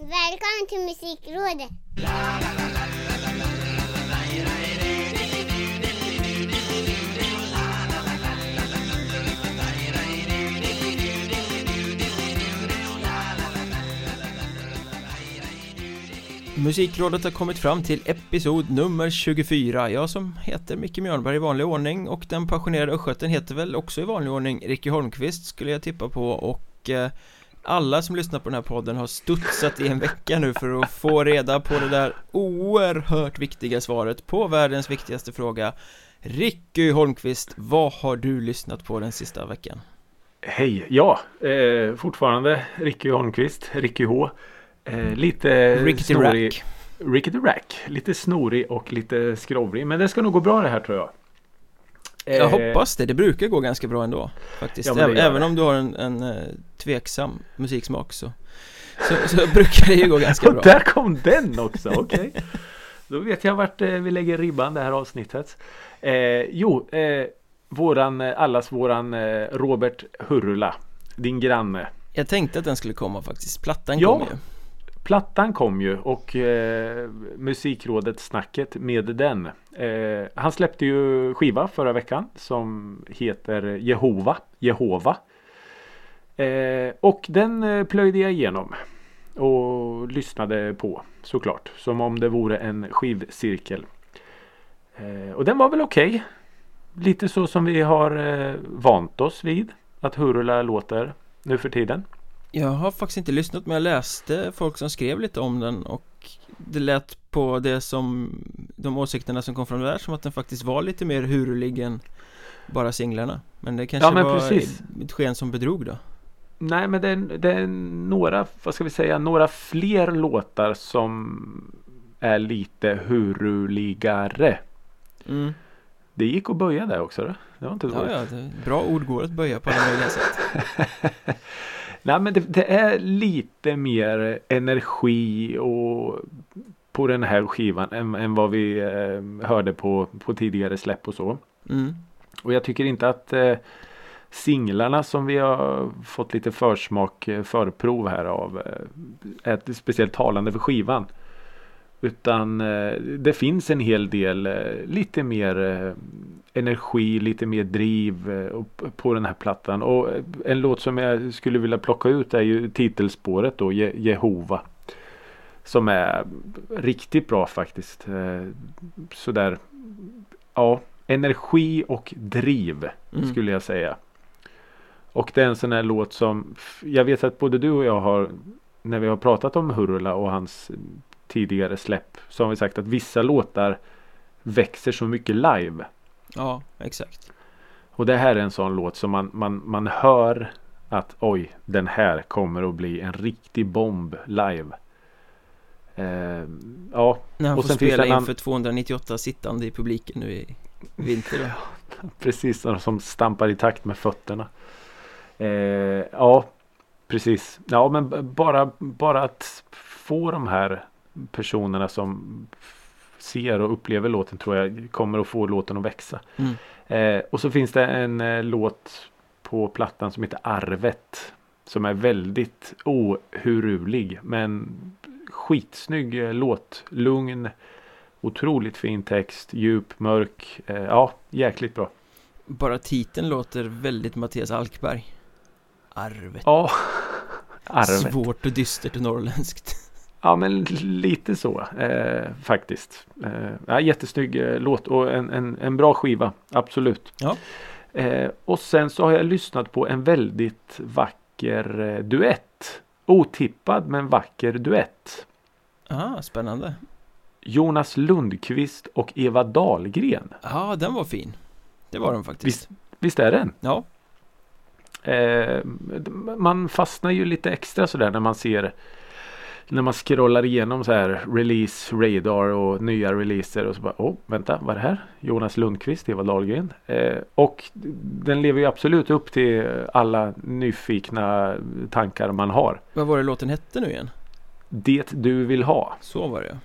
Välkommen till Musikrådet! Musikrådet har kommit fram till episod nummer 24 Jag som heter Micke Mjörnberg i vanlig ordning och den passionerade östgöten heter väl också i vanlig ordning Ricky Holmqvist skulle jag tippa på och eh, alla som lyssnar på den här podden har studsat i en vecka nu för att få reda på det där oerhört viktiga svaret på världens viktigaste fråga Ricky Holmqvist, vad har du lyssnat på den sista veckan? Hej, ja, eh, fortfarande Ricky Holmqvist, Ricky H. Eh, lite Ricky snorig. Rack Ricky Rack. Lite snorig och lite skrovlig. Men det ska nog gå bra det här tror jag. Jag Eh, hoppas det, det brukar gå ganska bra ändå Faktiskt, Ja, Även, även om du har en, en eh, tveksam musiksmak så, så, så brukar det ju gå ganska bra där kom den också, okej. Då vet jag vart eh, vi lägger ribban det här avsnittet. Eh, jo, eh, våran, allas våran Robert Hurula. Din granne. Jag tänkte att den skulle komma faktiskt, plattan Ja. kom ju Plattan kom ju och eh, Musikrådet snacket med den. Eh, han släppte ju skiva förra veckan som heter Jehova. Jehova. Eh, och den eh, plöjde jag igenom. Och lyssnade på såklart. Som om det vore en skivcirkel. Eh, och den var väl okej. Lite så som vi har eh, vant oss vid. Att Hurula låter nu för tiden. Jag har faktiskt inte lyssnat men jag läste folk som skrev lite om den och det lät på det som de åsikterna som kom från där som att den faktiskt var lite mer hurulig än bara singlarna Men det kanske Ja, men var precis. ett sken som bedrog då Nej men det är, det är några, vad ska vi säga, några fler låtar som är lite huruligare. mm. Det gick att böja där också. då. Det var inte Ja, dåligt. ja, det, bra ord går att böja på alla möjliga sätt Nej men det, det är lite mer energi och på den här skivan än, än vad vi eh, hörde på, på tidigare släpp och så. mm. Och jag tycker inte att eh, singlarna som vi har fått lite försmak, eh, förprov här av eh, är speciellt talande för skivan. Utan eh, det finns en hel del eh, lite mer eh, energi, lite mer driv på den här plattan. Och en låt som jag skulle vilja plocka ut är ju titelspåret då, Je- Jehova. Som är riktigt bra faktiskt. Sådär, ja, energi och driv Mm. skulle jag säga. Och det är en sån här låt som jag vet att både du och jag har när vi har pratat om Hurula och hans tidigare släpp så har vi sagt att vissa låtar växer så mycket live. Ja, exakt Och det här är en sån låt som man, man, man hör att oj, den här kommer att bli en riktig bomb live. Eh, ja, När han Och får spela inför 298 sittande i publiken nu i vinter då. Precis, som- som stampar i takt med fötterna. Eh, ja, precis. Ja, men bara, bara att få de här personerna som ser och upplever låten tror jag kommer att få låten att växa. Mm. Eh, och så finns det en eh, låt på plattan som heter Arvet. Som är väldigt ohurulig men skitsnygg eh, låt. Lugn, otroligt fin text, djup, mörk. Eh, ja, jäkligt bra. Bara titeln låter väldigt Mattias Alkberg Arvet Ja, Arvet. Svårt och dystert och norrländskt Ja, men lite så eh, faktiskt. Eh, ja, jättesnygg eh, låt och en, en, en bra skiva, absolut. Ja. Eh, och sen så har jag lyssnat på en väldigt vacker eh, duett. Otippad men vacker duett. Ah, spännande Jonas Lundqvist och Eva Dahlgren. Ja, den var fin Det var den faktiskt Visst är den? Ja, Eh, man fastnar ju lite extra sådär när man ser när man scrollar igenom så här release radar och nya releaser och så bara åh vänta vad är det här? Jonas Lundqvist, Eva Dahlgren. Eh, och den lever ju absolut upp till alla nyfikna tankar man har. vad var det låten hette nu igen? Det du vill ha. Så var det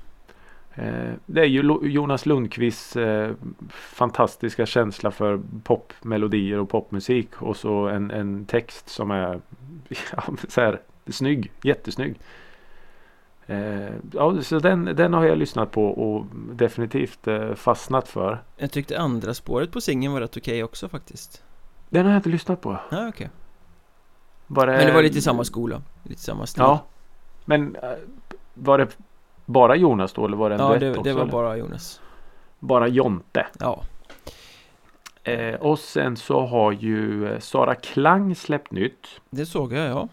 Eh, det är ju Jonas Lundqvists eh, fantastiska känsla för popmelodier och popmusik och så en, en text som är ja, så här, snygg, jättesnygg. Eh, ja, så den, den har jag lyssnat på och definitivt eh, fastnat för. Jag tyckte andra spåret på singeln var rätt okej också faktiskt Den har jag inte lyssnat på. Ja okej Var Men det var lite samma skola Lite samma stil Ja. Men eh, var det bara Jonas då eller var det en Ja duett det, också? det var eller? bara Jonas bara Jonte. Ja Eh, och sen så har ju eh, Sara Klang släppt nytt. Det såg jag ja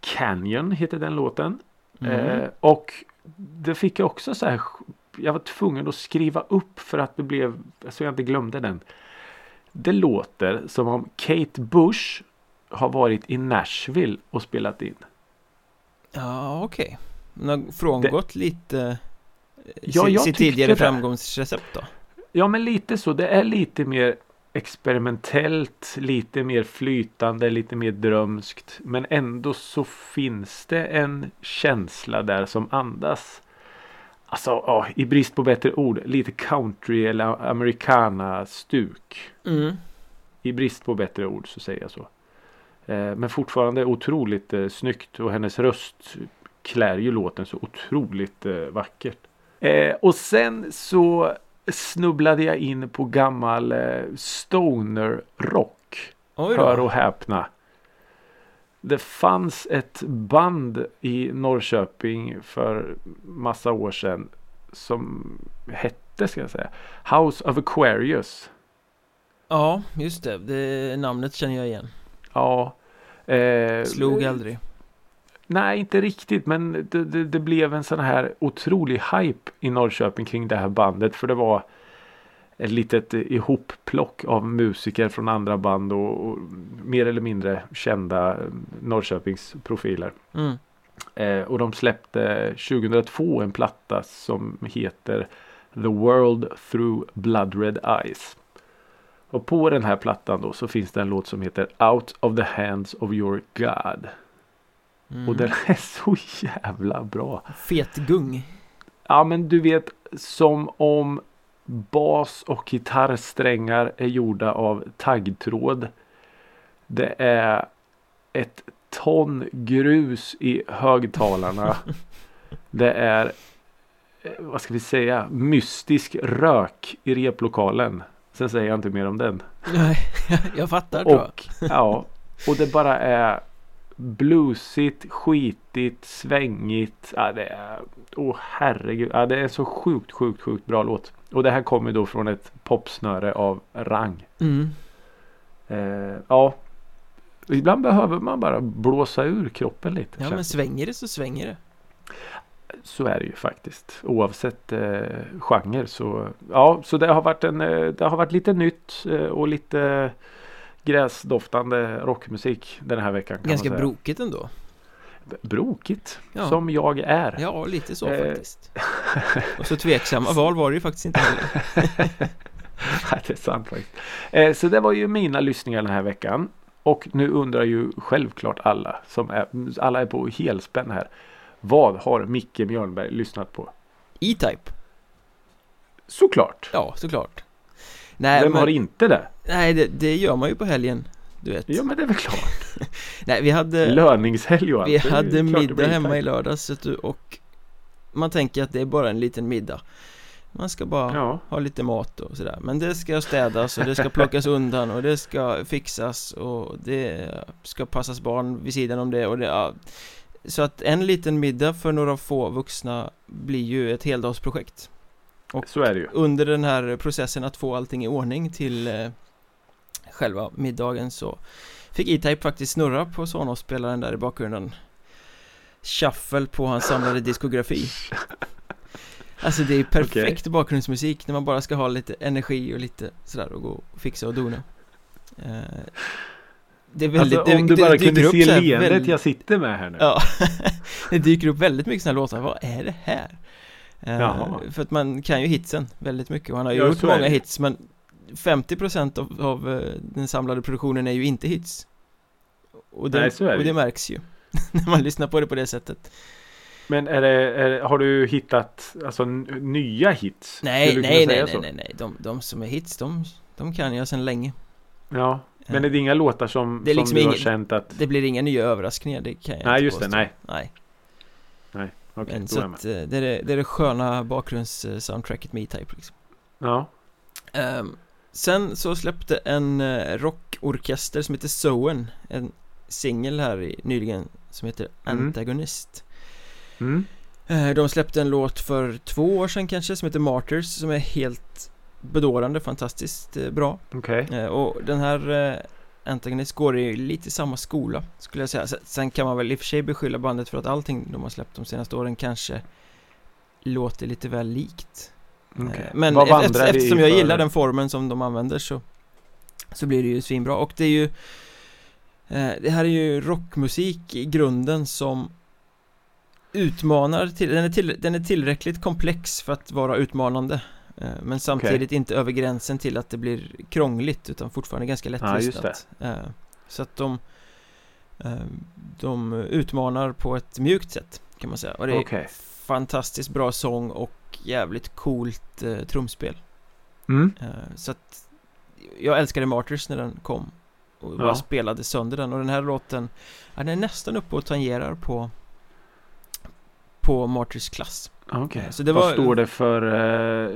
Canyon heter den låten. Mm. Eh, och det fick jag också så här. Jag var tvungen att skriva upp för att det blev så jag inte glömde den. Det låter som om Kate Bush har varit i Nashville och spelat in. Ja okej Den har frångått lite eh, Ja, Sitt tidigare det. framgångsrecept då Ja men lite så. Det är lite mer experimentellt, lite mer flytande, lite mer drömskt. Men ändå så finns det en känsla där som andas. Alltså ja, i brist på bättre ord, lite country eller americana stuk. mm. I brist på bättre ord så säger jag så. Eh, men fortfarande otroligt eh, snyggt och hennes röst klär ju låten så otroligt eh, vackert. Eh, och sen så snubblade jag in på gammal eh, stoner rock. Hör och häpna. Det fanns ett band i Norrköping för massa år sedan som hette, ska jag säga, House of Aquarius. Ja just det, det namnet känner jag igen Ja. Eh, Slog aldrig Nej, inte riktigt. Men det, det, det blev en sån här otrolig hype i Norrköping kring det här bandet. För det var ett litet ihopplock av musiker från andra band och, och mer eller mindre kända Norrköpingsprofiler. mm. Eh, och de släppte 2002 en platta som heter The World Through Blood Red Eyes. Och på den här plattan då så finns det en låt som heter Out of the Hands of Your God. Mm. Och den är så jävla bra. Fet gung Ja men du vet som om bas och gitarrsträngar är gjorda av taggtråd. Det är ett ton grus i högtalarna. Det är eh, vad ska vi säga mystisk rök i replokalen. Sen säger jag inte mer om den. Nej, jag fattar jag Och ja, och det bara är bluesigt, skitigt, svängigt. Ja, det är, åh herregud, ja, det är så sjukt, sjukt, sjukt bra låt. Och det här kommer då från ett popsnöre av rang. mm. Eh, ja, ibland behöver man bara blåsa ur kroppen lite. Ja men svänger det så svänger det Så är det ju faktiskt. Oavsett eh, genre så ja, så det har varit en eh, Det har varit lite nytt eh, och lite gräsdoftande rockmusik den här veckan. Kan Ganska brokigt ändå Brokigt Ja. som jag är. Ja, lite så Eh. faktiskt Och så tveksamma val var det ju faktiskt inte heller Ja, det är sant faktiskt. Eh, så det var ju mina lyssningar den här veckan. Och nu undrar ju självklart alla som är, alla är på helspänn här. Vad har Micke Mjörnberg lyssnat på? E-Type Såklart. Ja, såklart Nej, Vem men, har inte det? nej det, det gör man ju på helgen Du vet Ja men det är väl klart. Nej, vi hade Löningshelg och allt. Vi hade middag hemma i lördags du, och Man tänker att det är bara en liten middag Man ska bara Ja. ha lite mat och sådär Men det ska städas och det ska plockas undan och det ska fixas och det ska passas barn vid sidan om det och det ja. Så att en liten middag för några få vuxna blir ju ett heldagsprojekt Så är det ju. Under den här processen att få allting i ordning till eh, själva middagen så fick E-Type faktiskt snurra på Sonos-spelaren där i bakgrunden Shuffle på hans samlade diskografi Alltså det är perfekt bakgrundsmusik när man bara ska ha lite energi och lite sådär och gå och fixa och dona eh, Det är väldigt, Alltså, om det, du bara det kunde se här leendet väldigt- jag sitter med här nu. Ja, det dyker upp väldigt mycket sådana låtar, vad är det här? Eh, Jaha. för att man kan ju hitsen väldigt mycket och han har ju Ja, gjort många hits men 50% av, av eh, den samlade produktionen är ju inte hits. Och det, Nej, så är det och det märks ju när man lyssnar på det på det sättet. Men är det, är, det- har du hittat alltså, nya hits? Nej, nej, nej, nej, nej, nej, de, de som är hits, de, de kan jag sedan länge. Ja, men Eh, är det inga låtar som, Det som liksom du har ingen- känt att Det blir inga nya överraskningar, det kan jag Nej, inte just det, påstå. nej. nej okej. Men så att, eh, det, är det, det är det sköna bakgrunds-soundtracket med E-Type liksom. Ja. Ehm, Sen så släppte en eh, rockorkester som heter Soen En singel här i, nyligen som heter Mm. Antagonist Mm. Eh, De släppte en låt för två år sedan kanske som heter Martyrs som är helt bedårande, fantastiskt bra. Eh, Och den här Antagonist går i lite samma skola skulle jag säga. Sen- kan man väl i och för sig beskylla bandet för att allting de har släppt de senaste åren kanske låter lite väl likt. Okej. Eh, Men Vad eft- vandrar vi eftersom jag gillar den formen som de använder så Så blir det ju svinbra. Och det är ju eh, Det här är ju rockmusik i grunden som Utmanar till, den är, till, den är tillräckligt komplex för att vara utmanande Men samtidigt inte över gränsen till att det blir krångligt utan fortfarande ganska lättlyssnat eh, Så att de eh, De utmanar på ett mjukt sätt kan man säga. Och det är Okej. fantastiskt bra sång och jävligt coolt eh, trumspel. Mm. eh, Så att Jag älskade Martyrs när den kom Och bara Ja. spelade sönder den. Och den här låten ja, Den är nästan uppe och tangerar på På Martyrs klass Okej. Så det Vad var- står det för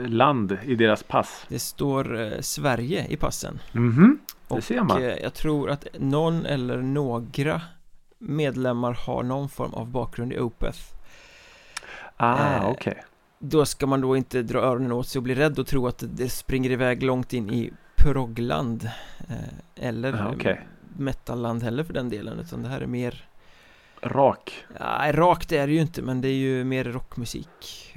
eh, land i deras pass? Det står eh, Sverige i passen Mhm. Det Och ser man. eh, jag tror att någon eller några medlemmar har någon form av bakgrund i Opeth Ah, eh, okej. Då ska man då inte dra öronen åt sig och bli rädd och tro att det springer iväg långt in i progland eh, Eller Ja, okej. metalland heller för den delen utan det här är mer Rak. Nej, rakt är det ju inte men det är ju mer rockmusik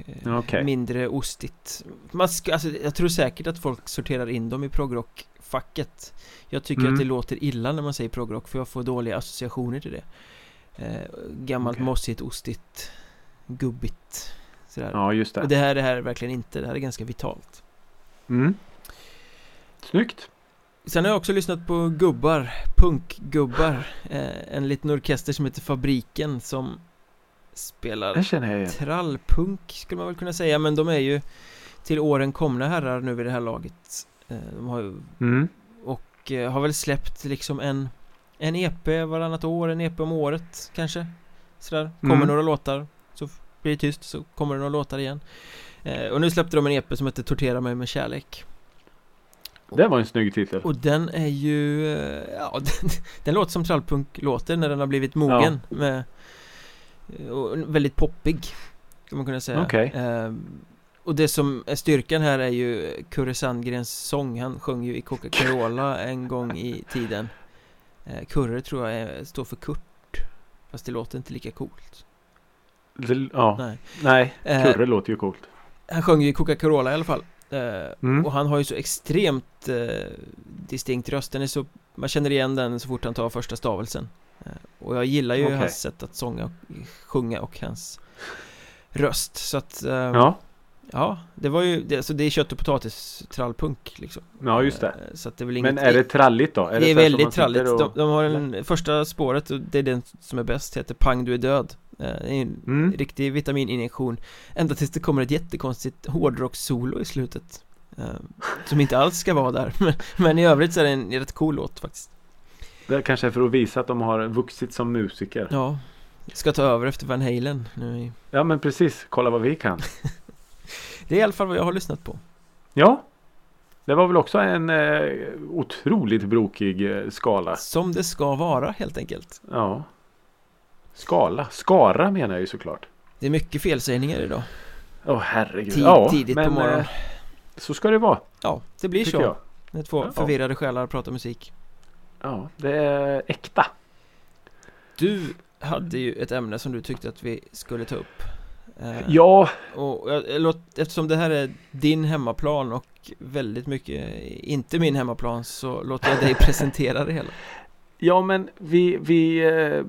eh, Okej. Mindre ostigt Man ska, alltså, Jag tror säkert att folk sorterar in dem i progrock-facket Jag tycker Mm. att det låter illa när man säger progrock för jag får dåliga associationer till det eh, Gammalt Okej. mossigt, ostigt Gubbigt Sådär Ja, just Och det. det här, det här är verkligen inte, det här är ganska vitalt Mm. Snyggt. Sen har jag också lyssnat på gubbar, punkgubbar eh, En liten orkester som heter Fabriken som Spelar trallpunk skulle man väl kunna säga men de är ju till åren komna herrar nu vid det här laget. Eh, De har ju Mm. och eh, har väl släppt liksom en En EP varannat år, en EP om året kanske Sådär, kommer Mm. några låtar Så blir det tyst så kommer det några låtar igen. Eh, Och nu släppte de en EP som heter Tortera mig med kärlek Det var en snygg titel. Och den är ju, eh, ja den, den låter som trallpunk låter när den har blivit mogen med eh, och väldigt poppig Kan man kunna säga Okej. eh, Och det som är styrkan här är ju Kurre Sandgrens sång Han sjöng ju i Coca-Cola en gång i tiden eh, Kurre tror jag är, står för Kurt Fast det låter inte lika coolt Det, ja. Nej Nej, Eh, Kurre låter ju coolt. Han sjöng ju i Coca-Cola i alla fall eh, Mm. Och han har ju så extremt eh, distinkt röst Den är så, man känner igen den så fort han tar första stavelsen eh, Och jag gillar ju Okej. hans sätt att sånga och sjunga och hans röst Så att, eh, Ja, ja det var ju, det, så det är kött och potatis trallpunk liksom ja just det. Eh, Så att det är väl Men inget är det tralligt då? det är så här som väldigt tralligt, och- de, de har en, första spåret, och det är den som är bäst, heter Pang du är död Eh, Det är en Mm. riktig vitamininjektion Ända tills det kommer ett jättekonstigt hårdrockssolo i slutet eh, Som inte alls ska vara där men, i övrigt så är det en rätt cool låt faktiskt Det kanske är för att visa att de har vuxit som musiker. Ja, Ja Ska ta över efter Van Halen nu i... men precis. Kolla vad vi kan. Det är i alla fall vad jag har lyssnat på Ja. Det var väl också en eh, otroligt brokig eh, skala. Som det ska vara helt enkelt Ja. Skala. Skara menar jag ju såklart. Det är mycket felsägningar idag Åh herregud. Tid- ja, tidigt på men, morgonen. eh, Så ska det vara. Ja, det blir så jag. När två Ja. förvirrade själar pratar musik Ja, det är äkta. Du hade ju ett ämne som du tyckte att vi skulle ta upp Eh, Ja, Och låt, eftersom det här är din hemmaplan och väldigt mycket inte min hemmaplan så låter jag dig presentera det hela Ja men vi, vi eh,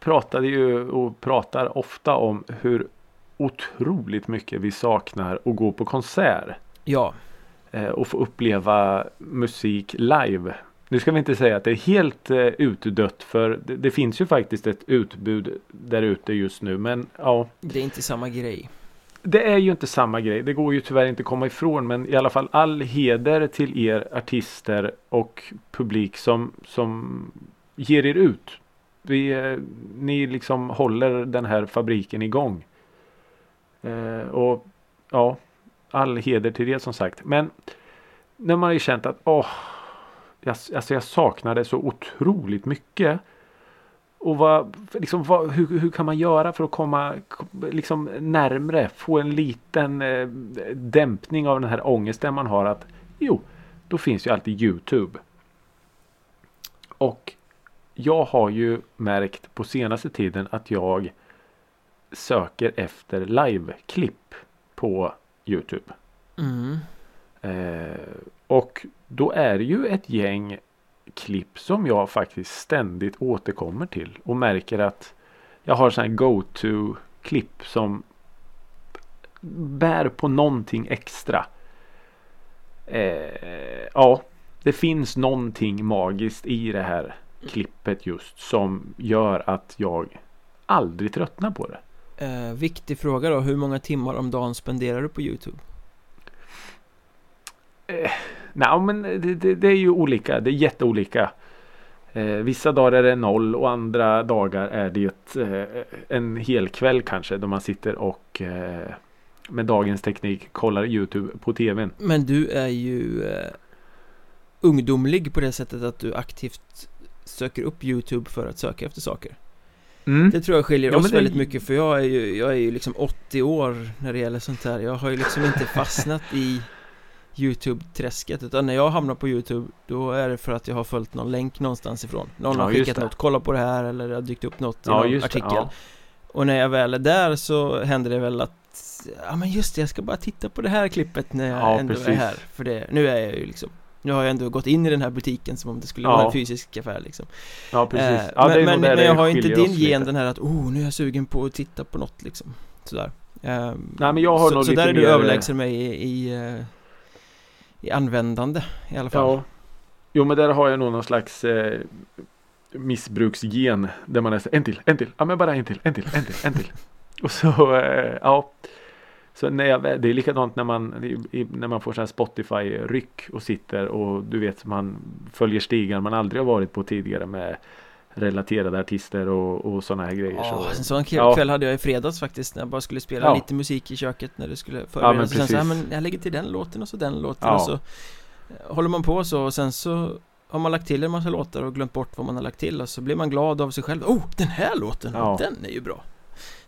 pratade ju och pratar ofta om hur otroligt mycket vi saknar att gå på konsert. Ja, eh, Och få uppleva musik live. Nu ska vi inte säga att det är helt eh, utdött för det, det finns ju faktiskt ett utbud där ute just nu. Men ja, det är inte samma grej det är ju inte samma grej. Det går ju tyvärr inte att komma ifrån. Men i alla fall all heder till er artister och publik som, som ger er ut. Vi, eh, ni liksom håller den här fabriken igång. Eh, och ja, all heder till det som sagt. Men när man har ju känt att åh, jag, alltså jag saknar det så otroligt mycket. Och vad, liksom, vad, hur, hur kan man göra för att komma liksom, närmre? Få en liten eh, dämpning av den här ångesten man har. att Jo, då finns ju alltid Youtube. Och jag har ju märkt på senaste tiden att jag söker efter live-klipp på Youtube. Mm. Eh, och då är det ju ett gäng klipp som jag faktiskt ständigt återkommer till och märker att jag har sådana här go-to klipp som bär på någonting extra. Eh, ja, det finns någonting magiskt i det här klippet just som gör att jag aldrig tröttnar på det. Eh, viktig fråga då, hur många timmar om dagen spenderar du på Youtube? Eh, Nej men det, det, det, är ju olika. Det är jätteolika. Eh, vissa dagar är det noll och andra dagar är det eh, en hel kväll kanske då man sitter och eh, med dagens teknik kollar Youtube på tvn. Men du är ju eh, ungdomlig på det sättet att du aktivt söker upp Youtube för att söka efter saker. Mm. Det tror jag skiljer Ja, oss det- väldigt mycket för jag är ju, jag är ju liksom 80 år när det gäller sånt här Jag har ju liksom inte fastnat i Youtube-träsket utan när jag hamnar på Youtube Då är det för att jag har följt någon länk någonstans ifrån. Någon Ja, har skickat något, kolla på det här eller det har dykt upp något i Ja någon just det. artikel. Ja. Och när jag väl är där så händer det väl att Ja men just det, jag ska bara titta på det här klippet när jag Ja, ändå är precis. här. För det, nu är jag ju liksom Nu har jag ändå gått in i den här butiken som om det skulle vara en fysisk affär liksom. Ja precis. Eh, Ja, är men men, men jag har inte din gen den här att oh nu är jag sugen på att titta på något liksom. Sådär. Ehm, Nej, men jag har så, nog så lite där är du mer- överlägsen mig i, i, eh, i användande i alla fall Ja. Jo men där har jag nog någon slags eh, missbruksgen. Där man är så en till, en till, ja men bara en till, en till, en till, en till. Och så, eh, ja. Så när jag, det är likadant när man, när man får här Spotify-ryck och sitter och du vet man följer stigar man aldrig har varit på tidigare med relaterade artister och, och sådana här grejer. Ja, så, en sån kväll Ja. hade jag i fredags faktiskt när jag bara skulle spela Ja. lite musik i köket när det skulle men förberedas och sen så här, men jag lägger till den låten och så den låten Ja. och så eh, håller man på så och sen så har man lagt till en massa låtar och glömt bort vad man har lagt till och så blir man glad av sig själv Oh, den här låten, Ja. den är ju bra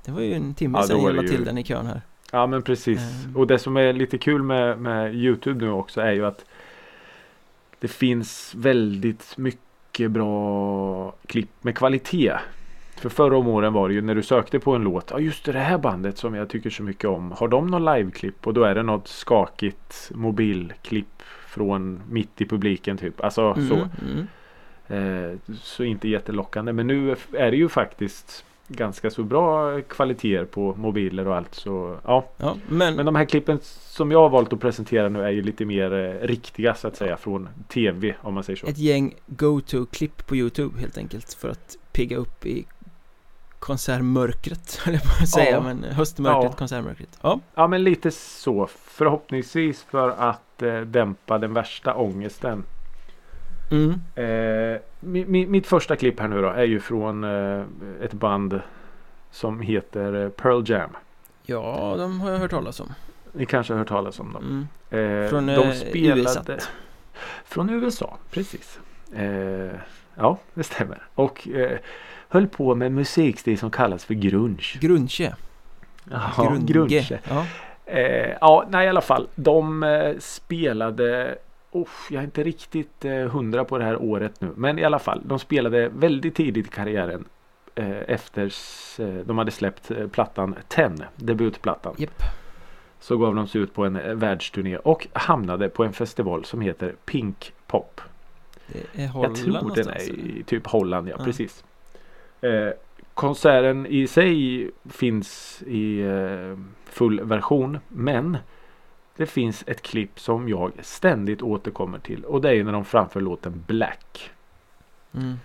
Det var ju en timme Ja, sedan jag la ju- till den i kön här Ja men precis. Ehm. Och det som är lite kul med, med Youtube nu också är ju att det finns väldigt mycket bra klipp med kvalitet. För förra om åren var det ju när du sökte på en låt. Ja just det, det här bandet som jag tycker så mycket om. Har de någon liveklipp? Och då är det något skakigt mobilklipp från mitt i publiken typ. Alltså så. mm. Eh, så inte jättelockande. Men nu är det ju faktiskt ganska så bra kvaliteter på mobiler och allt. Så ja. Ja, men, Men de här klippen som jag har valt att presentera nu är ju lite mer eh, riktiga så att säga från tv om man säger så. ett gäng go-to-klipp på Youtube helt enkelt för att pigga upp i konsertmörkret höll jag på att säga Ja. men höstmörkret, Ja. konsertmörkret Ja, Ja men lite så. Förhoppningsvis för att eh, dämpa den värsta ångesten. Mm. Eh, mi, mi, mitt första klipp här nu då är ju från eh, ett band som heter eh, Pearl Jam. ja de har jag hört talas om Ni kanske har hört talas om dem. mm. Eh, Från, de eh, spelade USA. Från USA, precis. Eh, ja, det stämmer. Och eh, höll på med musikstil som kallas för grunge. Grunge, Ja, grunge. Ja, Eh, ja, nej i alla fall. De eh, spelade Oh, jag är inte riktigt eh, hundra på det här året nu. Men i alla fall. De spelade väldigt tidigt i karriären. Eh, efter eh, de hade släppt eh, plattan Ten. Debutplattan. Japp. Så gav de sig ut på en eh, världsturné. Och hamnade på en festival som heter Pink Pop. det är Holland Jag tror den är i typ Holland, ja, Ja. precis. Eh, konserten i sig finns i full version. Men det finns ett klipp som jag ständigt återkommer till. Och det är när de framför låten Black. mm.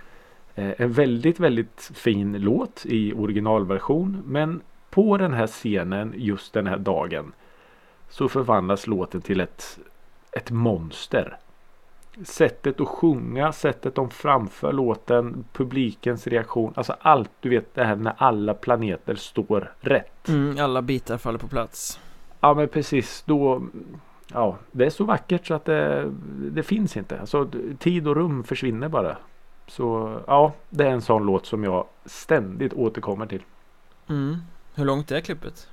Eh, en väldigt, väldigt fin låt i originalversion. Men på den här scenen just den här dagen så förvandlas låten till ett, ett monster. sättet att sjunga, sättet de framför låten, publikens reaktion. Alltså allt du vet det här när alla planeter står rätt. Mm, alla bitar faller på plats. Ja men precis då. Ja det är så vackert så att det, det finns inte. Alltså tid och rum försvinner bara. Så ja det är en sån låt som jag ständigt återkommer till. Mm. Hur långt är klippet?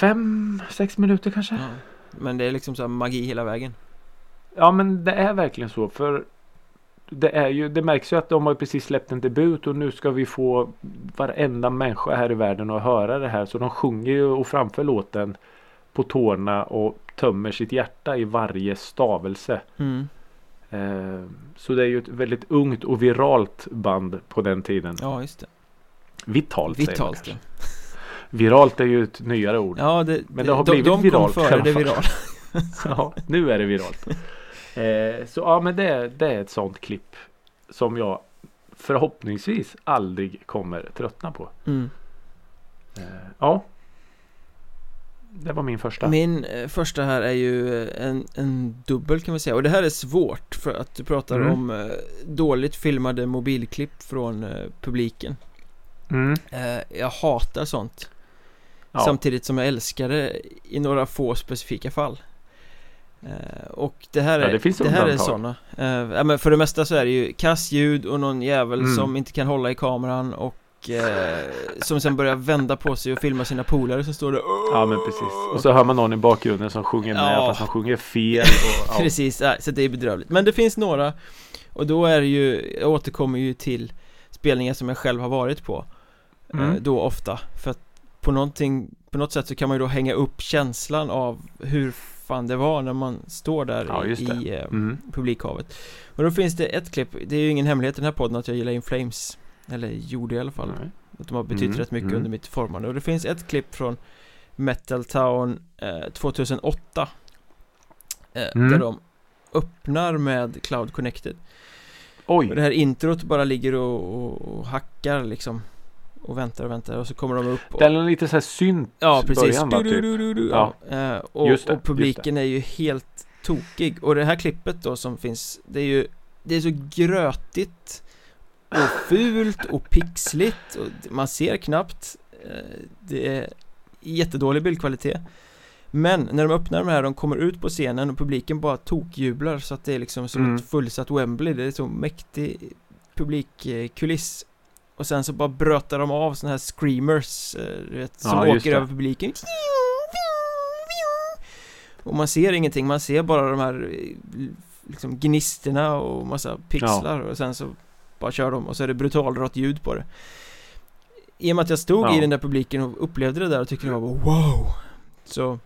Fem, sex minuter kanske. Ja. Men det är liksom så magi hela vägen. Ja men det är verkligen så för det är ju, det märks ju att de har precis släppt en debut och nu ska vi få varenda människa här i världen att höra det här. Så de sjunger ju och framför låten på tårna och tömmer sitt hjärta i varje stavelse. Mm. Eh, så det är ju ett väldigt ungt och viralt band på den tiden. Ja, just det. Vitalt, säger man Vitalt kanske. ja. Viralt är ju ett nyare ord. Ja, det, Men det har de, blivit de kom viralt i före alla det virala. Ja, nu är det viralt. Eh, så ja, men det, det är ett sånt klipp som jag förhoppningsvis aldrig kommer tröttna på. Mm. Eh, ja. Det var min första. Min eh, första här är ju eh, en, en dubbel kan man säga och det här är svårt för att du pratar Mm. om dåligt filmade mobilklipp från publiken Mm. Jag hatar sånt Ja. Samtidigt som jag älskar det i några få specifika fall Och det här Ja, är, det finns här är sådana eh, ja, men För det mesta så är det ju kass ljud och någon jävel Mm. som inte kan hålla i kameran och eh, Som sen börjar vända på sig och filma sina polare som står där Ja men precis. Och så hör man någon i bakgrunden som sjunger med Ja. fast han sjunger fel. Och, ja. Precis, så det är bedrövligt Men det finns några Och då är det ju, jag återkommer ju till spelningar som jag själv har varit på eh, Mm. Då ofta För att på någonting, på något sätt så kan man ju då hänga upp känslan av hur fan det var när man står där Ja, i, eh, Mm. publikhavet Och då finns det ett klipp, det är ju ingen hemlighet i den här podden att jag gillar In Flames Eller gjorde i alla fall Nej. Att de har betytt Mm, rätt mycket mm. under mitt formande Och det finns ett klipp från Metal Town eh, 2008 eh, Mm. Där de öppnar med Cloud Connected Oj. Och det här introt bara ligger och, och, och hackar liksom Och väntar och väntar och så kommer de upp och, Den är lite så här synt Ja precis, början, du, du, du, Ja. ja. Eh, och, det, och publiken är ju helt tokig. Och det här klippet då som finns Det är ju Det är så grötigt Och fult och pixligt och Man ser knappt eh, Det är jättedålig bildkvalitet. Men när de öppnar de här, de kommer ut på scenen och publiken bara tokjublar så att det är liksom som Mm. ett fullsatt Wembley. Det är så mäktig publikkuliss Och sen så bara brötar de av såna här screamers eh, du vet, som Ja, åker det. över publiken Och man ser ingenting, man ser bara de här eh, liksom gnisterna och massa pixlar och sen så bara kör de och så är det brutalrått ljud på det I och med att jag stod Ja. i den där publiken och upplevde det där och tyckte det var wow Så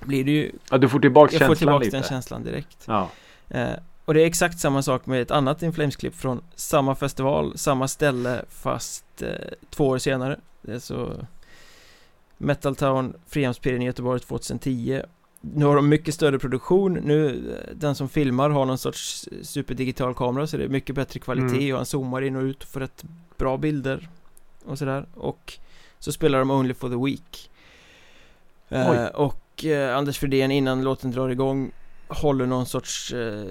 blir det ju, Ja, du får tillbaka jag får känslan tillbaka lite. den känslan direkt Ja. eh, Och det är exakt samma sak med ett annat Inflames-klipp från samma festival, samma ställe fast eh, två år senare. Det är så Metal Town, Frihamnspiren i Göteborg 2010 Nu har de mycket större produktion, nu eh, den som filmar har någon sorts superdigital kamera så det är mycket bättre kvalitet Mm. och han zoomar in och ut och får rätt bra bilder och sådär. Och så spelar de Only for the Week eh. Och eh, Anders Fridén innan låten drar igång håller någon sorts eh,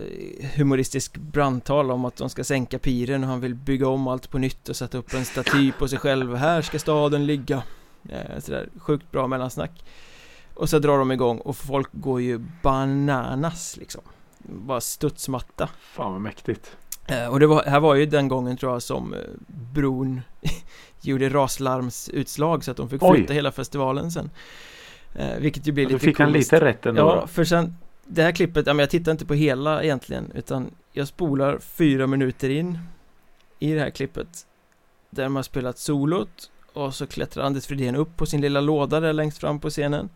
humoristisk brandtal om att de ska sänka piren och han vill bygga om allt på nytt och sätta upp en staty på sig själv. Här ska staden ligga. Eh, sådär sjukt bra mellansnack. Och så drar de igång och folk går ju bananas liksom. Bara studsmatta. Fan vad mäktigt. Eh, och det var, här var ju den gången tror jag som eh, bron gjorde raslarmsutslag så att de fick Oj. flytta hela festivalen sen. Eh, vilket ju blir Ja, Då lite fick han lite rätt ändå. Ja, för sen det här klippet, ja men jag tittar inte på hela egentligen Utan jag spolar fyra minuter in I det här klippet Där man har spelat solot Och så klättrar Anders Fridén upp på sin lilla låda där längst fram på scenen.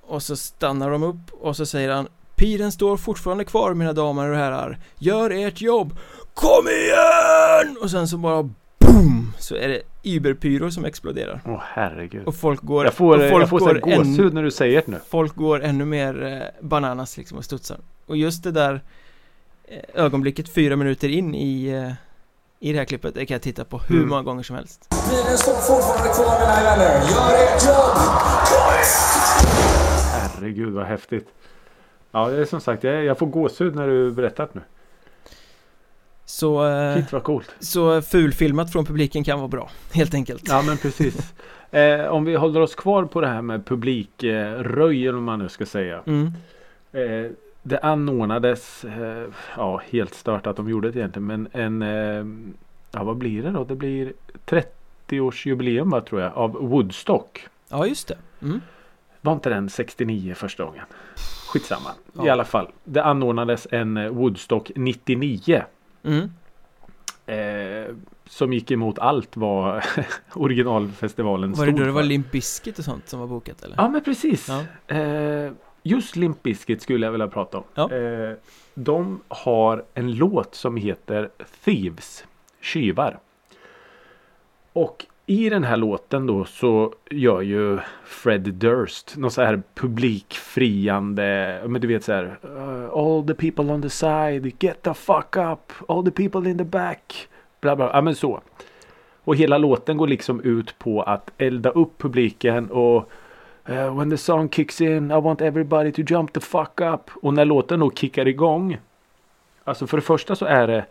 Och så stannar de upp och så säger han Piren står fortfarande kvar mina damer och herrar. Gör ert jobb. Kom igen! Och sen så bara så är det Überpyro som exploderar Åh herregud. Och folk går jag får, och folk jag får går än- gåshud när du säger det nu. Folk går ännu mer eh, bananas liksom och studsar Och just det där eh, ögonblicket fyra minuter in i eh, i det här klippet, det kan jag titta på hur Mm. många gånger som helst Bilen står fortfarande kvar mina vänner. Gör ert jobb! Herregud vad häftigt. Ja, det är som sagt, jag, jag får gåshud när du berättat nu. Så, eh, Shit vad coolt. så fulfilmat från publiken kan vara bra, helt enkelt. Ja, men precis. eh, om vi håller oss kvar på det här med publikröj, eller vad man nu ska säga. Mm. Eh, det anordnades, eh, ja helt stört att de gjorde det egentligen, men en, eh, ja vad blir det då? Det blir 30-årsjubileum va, tror jag, av Woodstock. Ja, just det. Mm. Var inte den 69 första gången? Skitsamma. I Ja. alla fall. Det anordnades en eh, Woodstock 99. Mm. Eh, som gick emot allt vad originalfestivalen Var det stod då det var. Limp Bizkit och sånt som var bokat eller? Ja men precis. Ja. Eh, just Limp Bizkit skulle jag vilja prata om. Ja. Eh, de har en låt som heter Thieves. Tjuvar. Och i den här låten då så gör ju Fred Durst någon så här publikfriande. Men du vet så här. uh, all the people on the side. Get the fuck up. All the people in the back. Bla bla. Ja men så. Och hela låten går liksom ut på att elda upp publiken och Uh, when the song kicks in I want everybody to jump the fuck up. Och när låten då kickar igång. Alltså för det första så är det.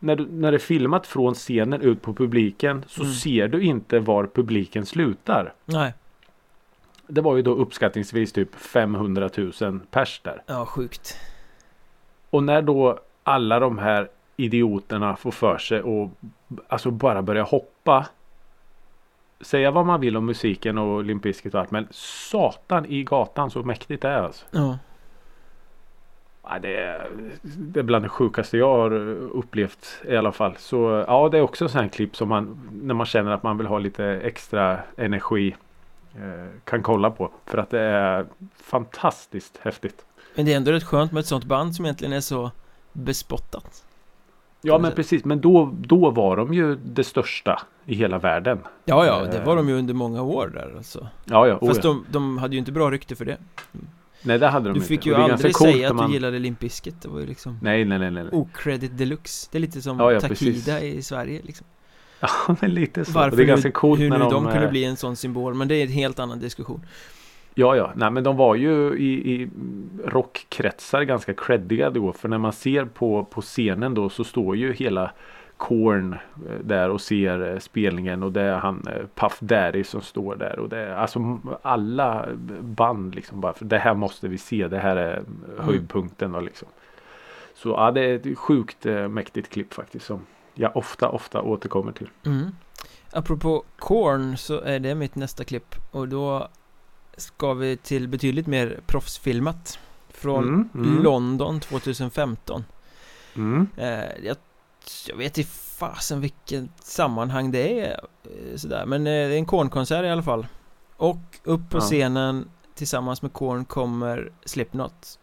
När, du, när det är filmat från scenen ut på publiken. Så Mm. ser du inte var publiken slutar. Nej, Det var ju då uppskattningsvis typ 500 000 pers där. ja sjukt. Och när då alla de här idioterna får för sig och alltså bara börja hoppa. Säga vad man vill om musiken och Limp Bizkit och allt men satan i gatan så mäktigt det är alltså. Ja. Ja, det, är, det är bland det sjukaste jag har upplevt i alla fall. Så ja det är också en sån här klipp som man när man känner att man vill ha lite extra energi eh, kan kolla på. För att det är fantastiskt häftigt. Men det är ändå rätt skönt med ett sånt band som egentligen är så bespottat. Ja men precis men då, då var de ju det största i hela världen. Ja, ja, det Eh. var de ju under många år där alltså. Ja ja, oh, Fast de, de hade ju inte bra rykte för det. Nej det hade de Du inte. fick Och ju aldrig säga att man... du gillade Limp Bizkit. Det var ju liksom Nej nej nej nej. nej. Ocredit deluxe. Det är lite som Ja, ja, precis. Takida i Sverige liksom. Ja men lite så. Varför och det är ganska coolt hur när nu de, de kunde eh, bli en sån symbol. Men det är en helt annan diskussion. Ja, ja. Nej, men de var ju i, i rockkretsar ganska creddiga då. För när man ser på, på scenen då så står ju hela Korn där och ser eh, spelningen och det är han eh, Puff Daddy som står där och det är alltså alla band liksom bara för det här måste vi se. Det här är höjdpunkten och liksom. Så ja, det är ett sjukt eh, mäktigt klipp faktiskt som jag ofta, ofta återkommer till. Mm. Apropå Korn så är det mitt nästa klipp. Och då ska vi till betydligt mer proffsfilmat. Från Mm, mm, London 2015. mm. Eh, jag, jag vet inte fasen vilket sammanhang det är eh, sådär. Men eh, det är en Korn-konsert i alla fall. Och upp på Ja. scenen tillsammans med Korn kommer Slipknot.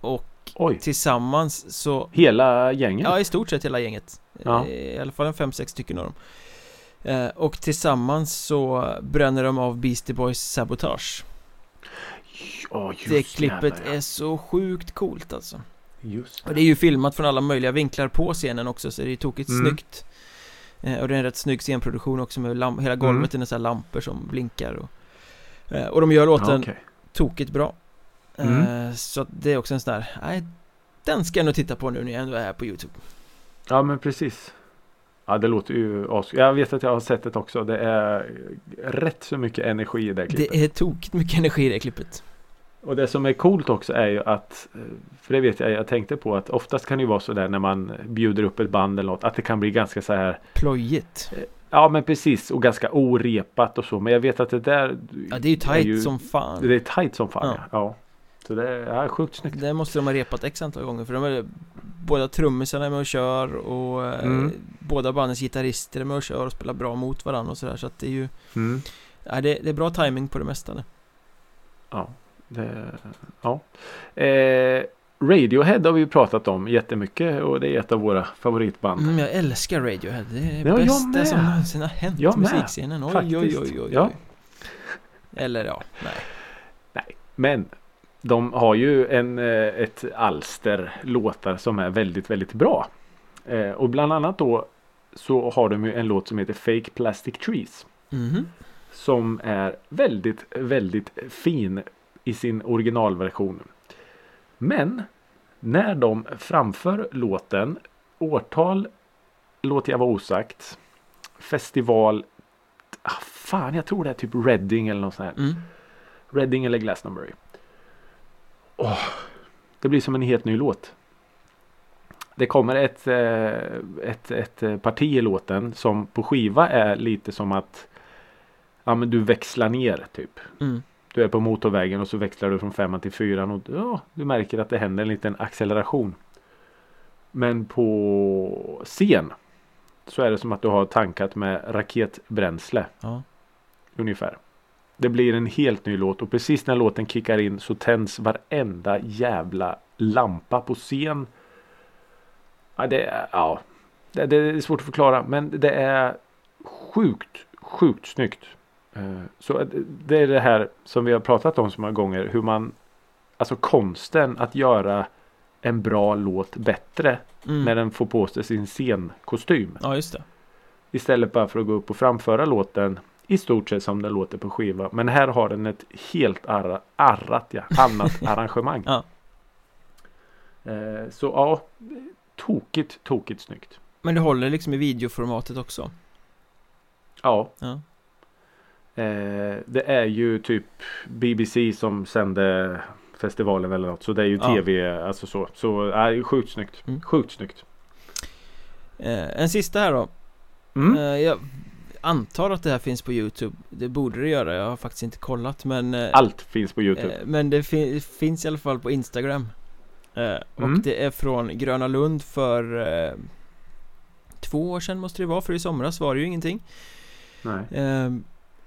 Och Oj, tillsammans så hela gänget? Ja, i stort sett hela gänget. Ja. Eh, I alla fall en fem, sex stycken av dem. Och tillsammans så bränner de av Beastie Boys Sabotage. Just Det klippet jävlar, ja. är så sjukt coolt alltså. Just Och det är ju filmat från alla möjliga vinklar på scenen också så det är ju tokigt Mm. snyggt. Eh, och det är en rätt snygg scenproduktion också med lam- hela golvet är nästan lampor som blinkar och, eh, och de gör låten okej. tokigt bra. Eh, Mm. Så att det är också en sån där, nej, den ska jag nog titta på nu när jag ändå är här på Youtube. Ja men precis. Ja det låter ju as... Jag vet att jag har sett det också. Det är rätt så mycket energi i det klippet. Det är tokigt mycket energi i det klippet. Och det som är coolt också är ju att eh, För det vet jag jag tänkte på att oftast kan det ju vara så där när man bjuder upp ett band eller något att det kan bli ganska så här Plojigt. Ja men precis och ganska orepat och så men jag vet att det där Ja, det är ju tight ju- som fan. Det är tight som fan Ja. ja. ja. Så det är ja, sjukt snyggt. Det måste de ha repat x antal gånger för de är Båda trummisarna är med och kör och eh, Mm. båda bandens gitarrister är med och kör och spelar bra mot varandra och sådär så att det är ju Mm. ja, det, det är bra timing på det mesta det. Ja. Det, ja. Eh, Radiohead har vi pratat om jättemycket och det är ett av våra favoritband. Mm, jag älskar Radiohead, det är det Ja, bästa som någonsin har hänt Jag musikscenen. Oj, faktiskt. oj, oj, oj. Ja. Eller ja, nej. Men de har ju en, eh, ett alster låtar som är väldigt, väldigt bra. Eh, och bland annat då så har de ju en låt som heter Fake Plastic Trees. Mhm. Som är väldigt, väldigt fin i sin originalversion. Men när de framför låten, årtal låter jag vara osagt. Festival, ah, fan jag tror det är typ Reading eller något sånt här. Mm. Reading eller Glastonbury. Åh, det blir som en helt ny låt. Det kommer ett, eh, ett, ett eh, parti i låten som på skiva är lite som att ja, men du växlar ner typ. Mm. Du är på motorvägen och så växlar du från femman till fyran och ja, du märker att det händer en liten acceleration. Men på scen så är det som att du har tankat med raketbränsle Ja. ungefär. Det blir en helt ny låt och precis när låten kickar in så tänds varenda jävla lampa på scen. Ja, det ja, det, det är svårt att förklara men det är sjukt, sjukt snyggt. Eh, Så det är det här som vi har pratat om så många gånger. Hur man, alltså konsten att göra en bra låt bättre Mm. när den får på sig sin scenkostym. ja, just det. Istället bara för att gå upp och framföra låten i stort sett som den låter på skiva. Men här har den ett helt arra, arrat, ja, annat arrangemang. Ja. Eh, så ja, tokigt, tokigt snyggt. Men det håller liksom i videoformatet också. Ja, Ja. Eh, det är ju typ BBC som sände festivalen eller något. Så det är ju Ja. tv, alltså så. Så ja, sjukt snyggt. Mm. Sjukt snyggt. Eh, en sista här då. Mm. Eh, jag antar att det här finns på Youtube. Det borde det göra. Jag har faktiskt inte kollat men eh, Allt finns på Youtube. Eh, Men det fi- finns i alla fall på Instagram eh, Och Mm. det är från Gröna Lund för eh, Två år sedan måste det vara för i somras var det ju ingenting Nej.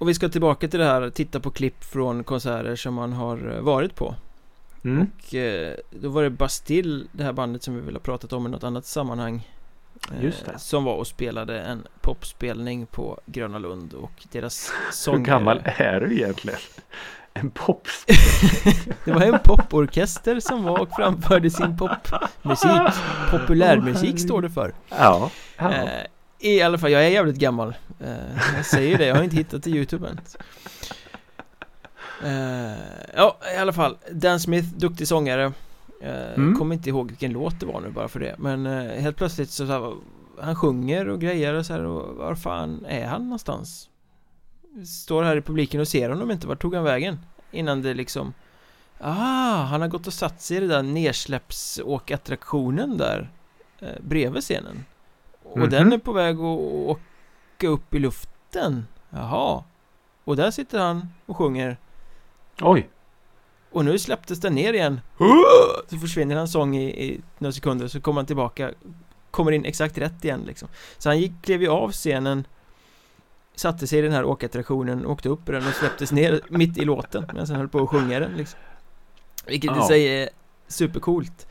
Och vi ska tillbaka till det här titta på klipp från konserter som man har eh, varit på Mm. Och eh, då var det Bastille, det här bandet som vi väl har pratat om i något annat sammanhang eh, Just det. Som var och spelade en popspelning på Gröna Lund och deras Hur sångare gammal är du egentligen? En pops. Det var en poporkester som var och framförde sin popmusik Populärmusik står det för Ja. ja. eh, I alla fall, jag är jävligt gammal eh, Jag säger det, jag har inte hittat till Youtube än eh, Ja, i alla fall Dan Smith, duktig sångare eh, Mm. Kommer inte ihåg vilken låt det var nu bara för det Men helt plötsligt så, så här, Han sjunger och grejer och så här och var fan är han någonstans? Står här i publiken och ser honom inte, vart tog han vägen? Innan det liksom Ah, han har gått och satt sig i det där nersläppsåkattraktionen där eh, Bredvid scenen Och Mhm. den är på väg att åka upp i luften. Jaha. Och där sitter han och sjunger. Oj. Och nu släpptes den ner igen. Så försvinner hans sång i, i några sekunder så kommer han tillbaka. Kommer in exakt rätt igen liksom. Så han gick, klev ju av scenen Satte sig i den här åkattraktionen, åkte upp i den och släpptes ner mitt i låten Medan han höll på att sjunga den liksom. Vilket i Ja. sig är supercoolt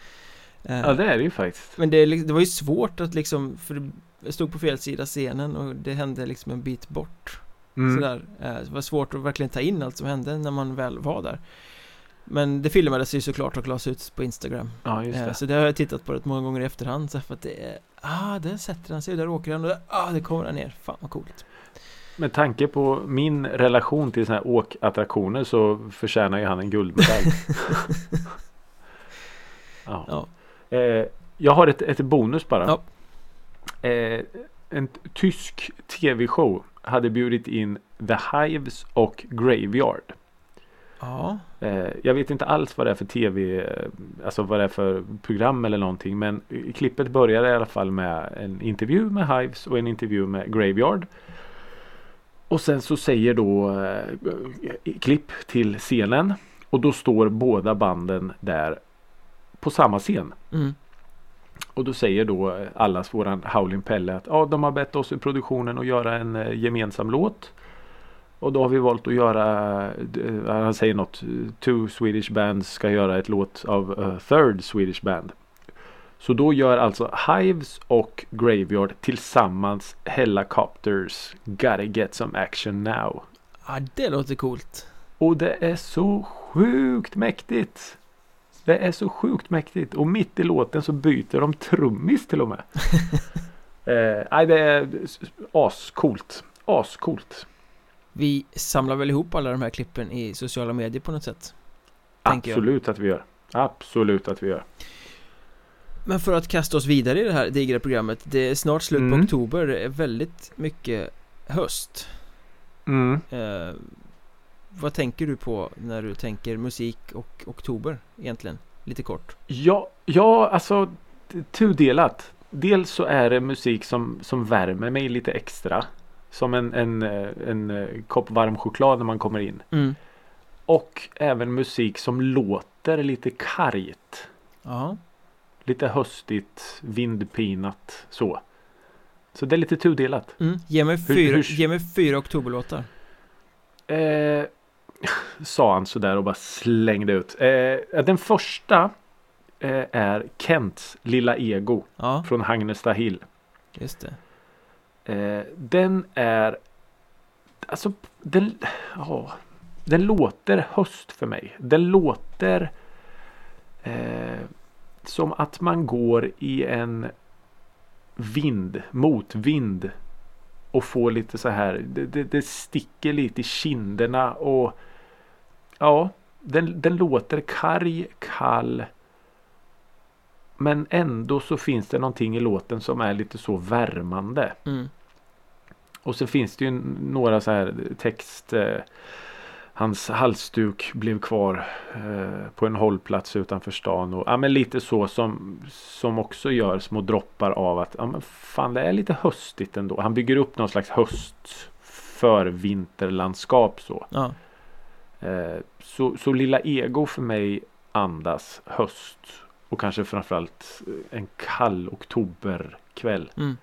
Ja det är det ju faktiskt. Men det, är li- det var ju svårt att liksom För jag stod på fel sida scenen och det hände liksom en bit bort Mm. Sådär Eh, Det var svårt att verkligen ta in allt som hände när man väl var där Men det filmades ju såklart och lades ut på Instagram Ja just Eh, det. Så det har jag tittat på rätt många gånger i efterhand så för att det är Ah, där sätter han sig, där åker han och där, ah, det kommer han ner Fan vad coolt Med tanke på min relation till sådana här åkattraktioner så förtjänar ju han en guldmedalj. ja. Ja, Eh, jag har ett, ett bonus bara. Ja. Eh, en tysk tv-show hade bjudit in The Hives och Graveyard. ja, Eh, jag vet inte alls vad det är för tv, eh, alltså vad det är för program eller någonting. Men klippet börjar i alla fall med en intervju med Hives och en intervju med Graveyard. Och sen så säger då eh, klipp till scenen. Och då står båda banden där på samma scen. mm, Och då säger då eh, allas våran Howlin' Pelle att ja, de har bett oss i produktionen att göra en eh, gemensam låt. Och då har vi valt att göra, eh, han säger något, two Swedish bands ska göra ett låt av third Swedish band. Så då gör alltså Hives och Graveyard tillsammans Helicopters Gotta Get Some Action Now. ja det låter coolt Och det är så sjukt mäktigt. Det är så sjukt mäktigt. Och mitt i låten så byter de trummis till och med. eh, nej, det är ascoolt. Ascoolt. Vi samlar väl ihop alla de här klippen i sociala medier på något sätt. Absolut att vi gör. Absolut att vi gör. Men för att kasta oss vidare i det här digra programmet Det är snart slut på Mm. oktober Det är väldigt mycket höst Mm. eh, Vad tänker du på när du tänker musik och oktober egentligen? Lite kort Ja, ja, alltså tudelat. Dels så är det musik som, som värmer mig lite extra. Som en, en, en, eh, kopp varm choklad när man kommer in. mm. Och även musik som låter lite kargt. Ja, Lite höstigt, vindpinat så. Så det är lite tudelat. mm. ge, mig Hur- fyra, hur- ge mig fyra oktoberlåtar Eh, sa han sådär och bara slängde ut. Eh, den första eh, är Kents Lilla Ego Ja, från Hagnesta Hill. just det Eh, den är Alltså den, ja, den låter höst för mig. Den låter eh, som att man går i en vind, motvind och får lite så här. Det, det, det sticker lite i kinderna och ja, den, den låter karg, kall. Men ändå så finns det någonting i låten som är lite så värmande. mm. Och så finns det ju några så här text. Hans halsduk blev kvar eh, på en hållplats utanför stan. Och, ja, men lite så som, som också gör små droppar av att ja, men fan, det är lite höstigt ändå. Han bygger upp någon slags höst för vinterlandskap så. Ja, Eh, så. Så lilla ego för mig andas höst. Och kanske framförallt eh, en kall oktoberkväll. mm.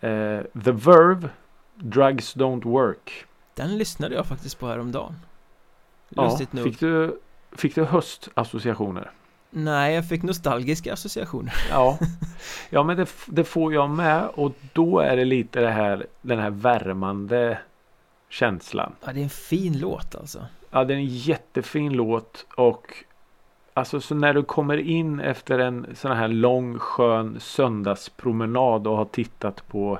Eh, The Verve Drugs Don't Work. Den lyssnade jag faktiskt på häromdagen Ja, Lustigt nog. fick, du, fick du höstassociationer? Nej, jag fick nostalgiska associationer. Ja, ja men det, det får jag med. Och då är det lite det här, den här värmande känslan. Ja, det är en fin låt alltså. Ja, det är en jättefin låt. Och alltså så när du kommer in efter en sån här lång skön söndagspromenad och har tittat på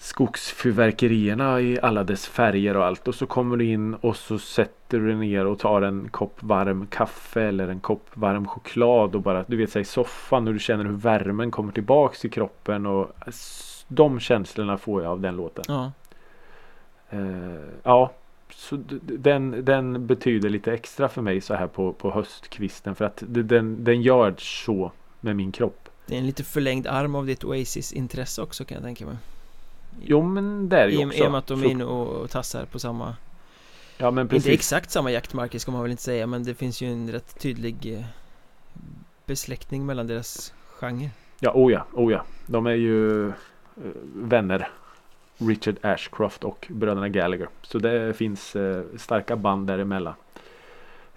skogsfyrverkerierna i alla dess färger och allt och så kommer du in och så sätter du dig ner och tar en kopp varm kaffe eller en kopp varm choklad och bara du vet sig i soffan och du känner hur värmen kommer tillbaks i kroppen och de känslorna får jag av den låten. Ja, Eh, ja, så den, den betyder lite extra för mig så här på, på höstkvisten för att den, den gör så med min kropp. det är en lite förlängd arm av ditt Oasis-intresse också kan jag tänka mig Jo men det är det I, ju I också. och med att de är inne och, tassar på samma ja men Inte precis. exakt samma jaktmarker ska man väl inte säga men det finns ju en rätt tydlig eh, Besläktning mellan deras genre Ja, oh ja, oh ja. De är ju eh, vänner. Richard Ashcroft och bröderna Gallagher. Så det finns eh, starka band däremellan.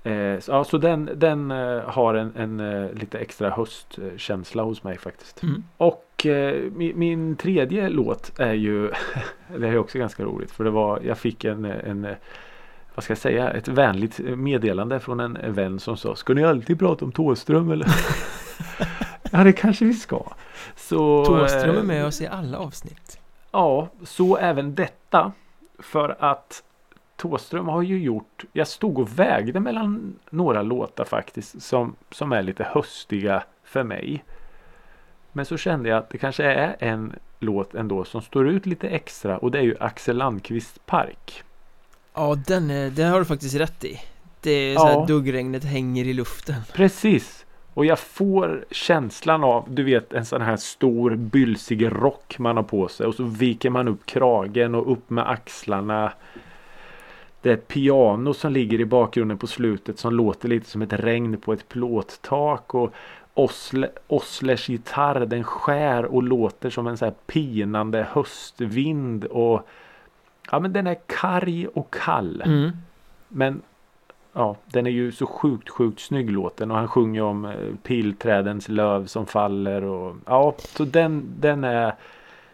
Eh, så, ja, så den, den eh, har en, en eh, lite extra höstkänsla hos mig faktiskt. mm. Och eh, min, min tredje låt är ju Det är också ganska roligt för det var Jag fick en, en eh, Vad ska jag säga Ett vänligt meddelande från en vän som sa Ska ni alltid prata om Thåström eller? ja det kanske vi ska så, Thåström är eh, med oss i alla avsnitt Ja så även detta För att Thåström har ju gjort Jag stod och vägde mellan några låtar faktiskt som, som är lite höstiga för mig men så kände jag att det kanske är en låt ändå som står ut lite extra och det är ju Axel Landqvist Park. Ja den, är, den har du faktiskt rätt i Det är så Ja. duggregnet hänger i luften Precis! Och jag får känslan av, du vet en sån här stor bylsig rock man har på sig och så viker man upp kragen och upp med axlarna. Det är ett piano som ligger i bakgrunden på slutet som låter lite som ett regn på ett plåttak och Osle, Oslers gitarr den skär och låter som en så här pinande höstvind och Ja men den är karg och kall. mm. Men ja, den är ju så sjukt, sjukt snygg låten och han sjunger om eh, pilträdens löv som faller och ja, så den, den är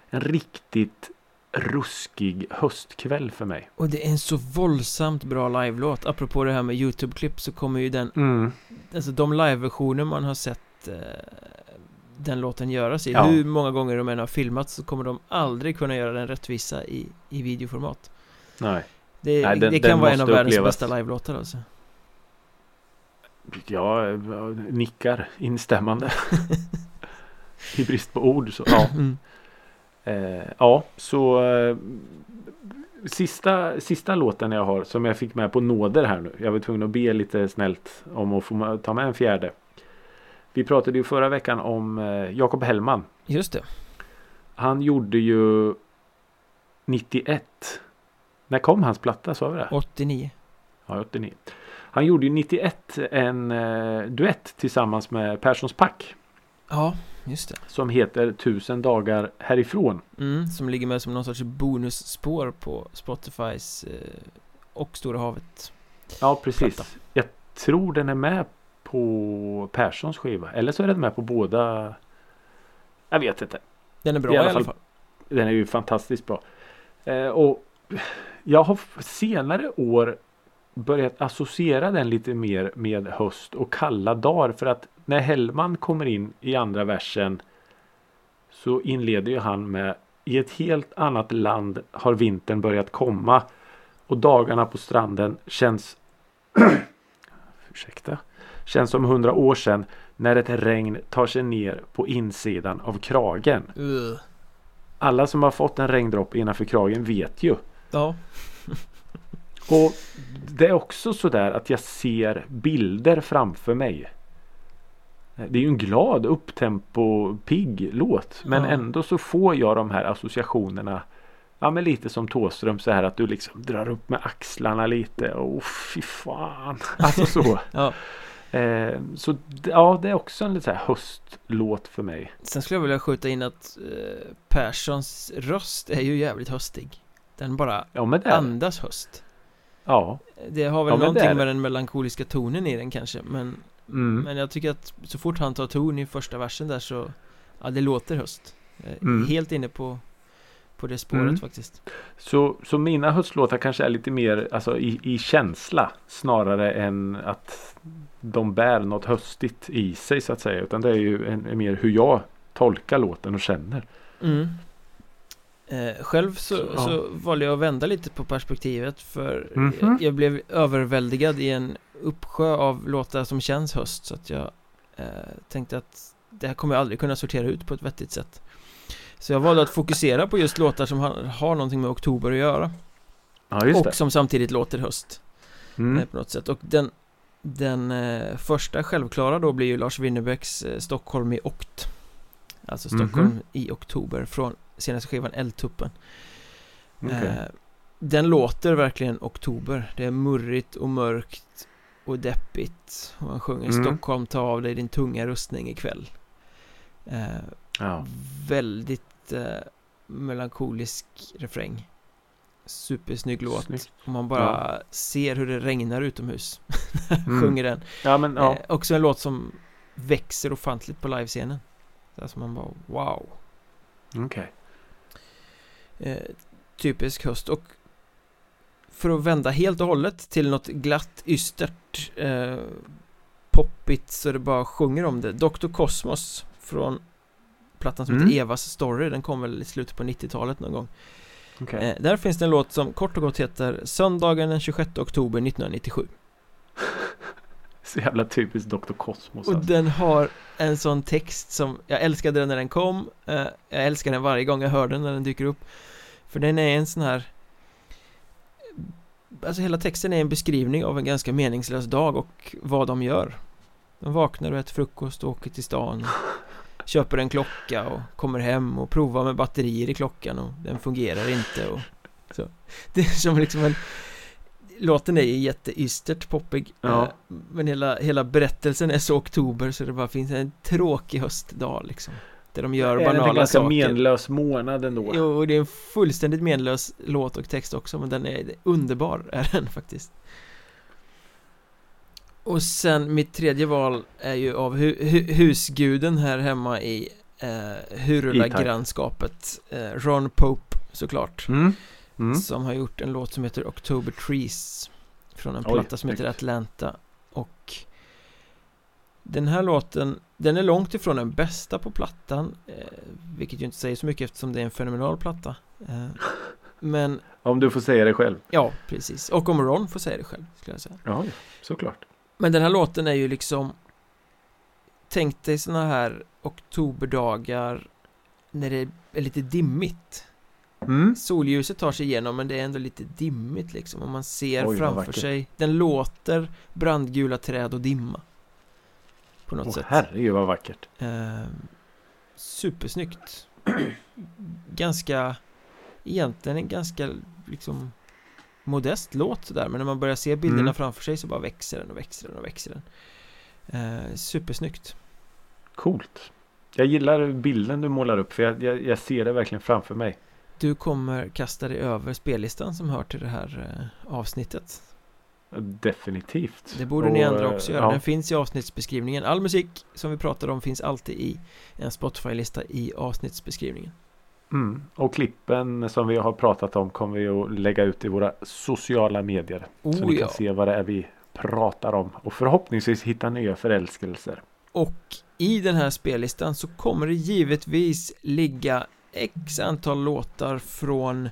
en riktigt ruskig höstkväll för mig. Och det är en så våldsamt bra live-låt Apropå det här med YouTube-klipp så kommer ju den Mm. Alltså de live-versioner man har sett eh, Den låten göras i Ja. Hur många gånger de än har filmat så kommer de aldrig kunna göra den rättvisa i, i videoformat Nej. Det, Nej, den- det kan vara en av världens upplevas. bästa live-låtar alltså eh, nickar instämmande. I brist på ord så ja. Mm. Eh, ja, så eh, sista, sista låten jag har som jag fick med på nåder här nu. Jag var tvungen att be lite snällt om att få ta med en fjärde. Vi pratade ju förra veckan om eh, Jakob Hellman. Just det. Han gjorde ju 91. När kom hans platta? Sa vi det? 89. Ja, 89. Han gjorde ju 91 en duett tillsammans med Perssons Pack. Ja, just det. Som heter Tusen dagar härifrån. Mm, som ligger med som någon sorts bonusspår på Spotifys eh, och Stora havet. Ja, precis. Platta. Jag tror den är med på Perssons skiva. Eller så är den med på båda. Jag vet inte. Den är bra I i alla alla, fall-. Den är ju fantastiskt bra. Eh, och jag har senare år börjat associera den lite mer med höst och kalla dagar. För att när Hellman kommer in i andra versen så inleder ju han med I ett helt annat land har vintern börjat komma och dagarna på stranden känns ursäkta, känns som hundra år sedan när ett regn tar sig ner på insidan av kragen. Uh. Alla som har fått en regndroppe innanför kragen vet ju. Ja, Och det är också sådär att jag ser bilder framför mig. Det är ju en glad upptempo pigg låt. Men Ja. ändå så får jag de här associationerna. Ja men lite som Thåström så här att du liksom drar upp med axlarna lite. Och fy fan. Alltså så. ja. eh, så ja det är också en lite så här höstlåt för mig. Sen skulle jag vilja skjuta in att eh, Perssons röst är ju jävligt höstig. Den bara Ja andas höst. Ja. Det har väl Ja, någonting med den melankoliska tonen i den kanske men Mm. Men jag tycker att så fort han tar ton i första versen där så Ja det låter höst är Mm. Helt inne på På det spåret Mm. faktiskt Så, så mina höstlåtar kanske är lite mer alltså, i, i känsla snarare än att de bär något höstigt i sig så att säga. Utan det är ju en, en mer hur jag tolkar låten och känner. mm. Eh, Själv så, Så, ja. så valde jag att vända lite på perspektivet för Mhm. jag, jag blev överväldigad i en uppsjö av låtar som känns höst så att jag eh, tänkte att det här kommer jag aldrig kunna sortera ut på ett vettigt sätt Så jag valde att fokusera på just låtar som har, har någonting med oktober att göra Ja Och det. som samtidigt låter höst eh, Mm. på något sätt och den Den eh, första självklara då blir ju Lars Winnerbäcks eh, Stockholm i okt Alltså Stockholm Mhm. i oktober från senaste skivan Eldtuppen Okej. eh, Den låter verkligen oktober Det är murrigt och mörkt och deppigt och han sjunger Mm. Stockholm ta av dig din tunga rustning ikväll eh, Ja. Väldigt eh, melankolisk refräng Supersnygg låt Snyggt. Om man bara ser hur det regnar utomhus Mm. Sjunger den ja men ja. eh, Också en låt som växer ofantligt på livescenen Alltså man bara wow Okej. Eh, Typisk höst och För att vända helt och hållet till något glatt, ystert eh, Poppigt så det bara sjunger om det Dr. Cosmos Från plattan som Mm. heter Evas Story Den kom väl i slutet på 90-talet någon gång Okej. eh, Där finns det en låt som kort och gott heter Söndagen den 26 oktober 1997 Så jävla typiskt Dr. Cosmos. Och Alltså. den har en sån text som Jag älskade den när den kom eh, Jag älskar den varje gång jag hör den när den dyker upp För den är en sån här Alltså hela texten är en beskrivning av en ganska meningslös dag och vad de gör De vaknar och äter frukost och åker till stan Köper en klocka och kommer hem och provar med batterier i klockan och den fungerar inte och så Det är som liksom en Låten är jätteystert poppig Ja. eh, Men hela, hela berättelsen är så oktober så det bara finns en tråkig höstdag liksom Där de gör är det inte banala ganska saker menlös månad ändå? Jo, och det är en fullständigt menlös låt och text också Men den är underbar, är den faktiskt Och sen mitt tredje val är ju av hu hu husguden här hemma i eh, Hurula-grannskapet eh, Ron Pope såklart Mm. Mm. Som har gjort en låt som heter October Trees Från en Oj, platta som heter. Atlanta Och Den här låten Den är långt ifrån den bästa på plattan eh, Vilket ju inte säger så mycket eftersom det är en fenomenal platta eh, Men Om du får säga det själv. ja, precis Och om Ron får säga det själv skulle jag säga Ja, såklart. Men den här låten är ju liksom Tänk dig såna här oktoberdagar När det är lite dimmigt Mm. Solljuset tar sig igenom men det är ändå lite dimmigt liksom och man ser Oj, framför sig Den låter brandgula träd och dimma På något Åh sätt herregud vad vackert. eh, Supersnyggt Ganska Egentligen en ganska liksom Modest låt sådär men när man börjar se bilderna Mm. framför sig så bara växer den och växer den och växer den eh, Supersnyggt Coolt. Jag gillar bilden du målar upp för jag, jag, jag ser det verkligen framför mig. Du kommer kasta dig över spellistan som hör till det här eh, avsnittet Definitivt. Det borde Och, ni andra också göra. ja. Den finns i avsnittsbeskrivningen. All musik som vi pratar om finns alltid i en Spotify-lista i avsnittsbeskrivningen. Mm. Och klippen som vi har pratat om kommer vi att lägga ut i våra sociala medier. så Oh ni kan ja. se vad det är vi pratar om. Och förhoppningsvis hitta nya förälskelser. Och i den här spellistan så kommer det givetvis ligga x antal låtar från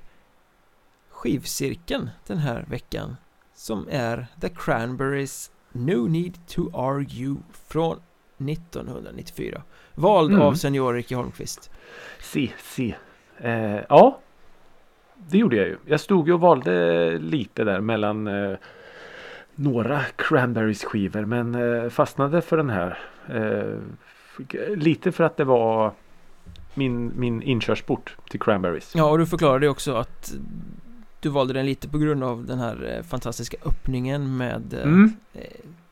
skivcirkeln den här veckan. Som är The Cranberries No Need To Argue från 1994. Vald Mm. av senior Ricky Holmqvist. Se, se. Eh, ja. Det gjorde jag ju. Jag stod ju och valde lite där mellan eh, några Cranberries skivor. Men eh, fastnade för den här. Eh, lite för att det var min, min inkörsport till Cranberries. Ja, och du förklarade också att du valde den lite på grund av den här eh, fantastiska öppningen med eh, Mm. eh,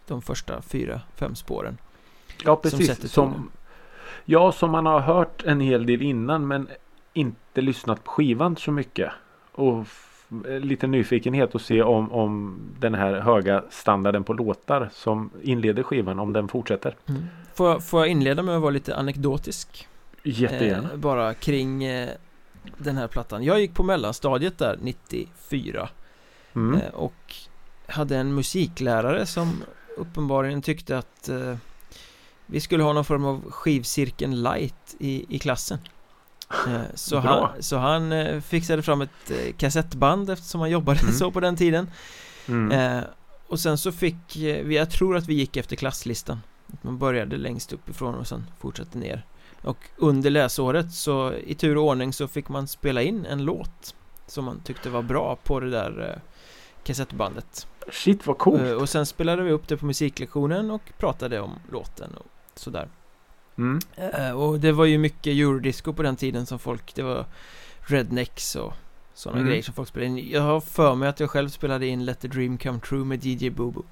de första fyra, fem spåren. Ja, Som precis. Som, tonen. ja, som man har hört en hel del innan men inte lyssnat på skivan så mycket. Och lite nyfikenhet att se om, om den här höga standarden på låtar som inleder skivan, om den fortsätter. Får, jag, får jag inleda med att vara lite anekdotisk? Jättegärna. Eh, bara kring eh, den här plattan. Jag gick på mellanstadiet där 94 Mm. eh, och hade en musiklärare som uppenbarligen tyckte att eh, vi skulle ha någon form av skivcirkeln light i, i klassen. Eh, så, Bra. han, så han eh, fixade fram ett kassettband eftersom han jobbade Mm. så på den tiden. Mm. Och sen så fick vi, jag tror att vi gick efter klasslistan. Man började längst uppifrån och sen fortsatte ner. Och under läsåret så i tur och ordning så fick man spela in en låt som man tyckte var bra på det där eh, kassettbandet. Shit vad coolt. Eh, och sen spelade vi upp det på musiklektionen och pratade om låten och sådär. Mm. Eh, och det var ju mycket eurodisco på den tiden som folk, det var Rednecks och sådana Mm. grejer som folk spelade in. Jag har för mig att jag själv spelade in Let the Dream Come True med DJ Bobo.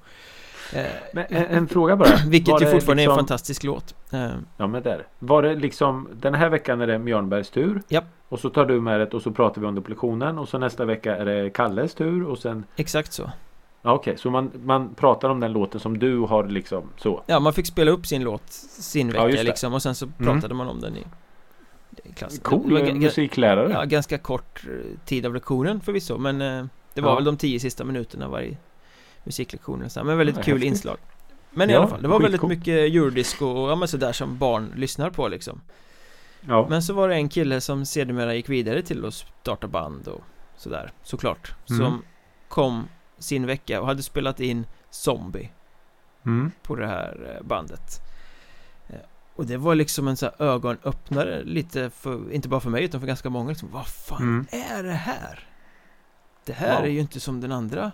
Eh, Men en, en fråga bara. vilket ju det fortfarande är en liksom- fantastisk låt. Eh, Ja men där. Var det liksom den här veckan är det Mjörnbergs tur. Japp. Och så tar du med det och så pratar vi under på lektionen och så nästa vecka är det Kalles tur och sen exakt så. Ja, Okej, så man, man pratar om den låten som du har liksom så. Ja, man fick spela upp sin låt sin Ja, vecka det. liksom och sen så Mm. pratade man om den i, klassen. Det Cool ga- musiklärare. Ja, ganska kort eh, tid av lektionen förvisso men det var Ja. väl de tio sista minuterna varje musiklektion och så här, men väldigt Ja, kul häftigt. inslag. Men i Ja, alla fall, det var väldigt skitcoolt. mycket eurodisco och ja men sådär som barn lyssnar på liksom. Ja. Men så var det en kille som sedermera gick vidare till att starta band och sådär, såklart. Mm. Som kom sin vecka och hade spelat in Zombie Mm. på det här eh, bandet. Eh, Och det var liksom en så här ögonöppnare lite för, inte bara för mig utan för ganska många liksom, vad fan Mm. är det här? Det här Wow. är ju inte som den andra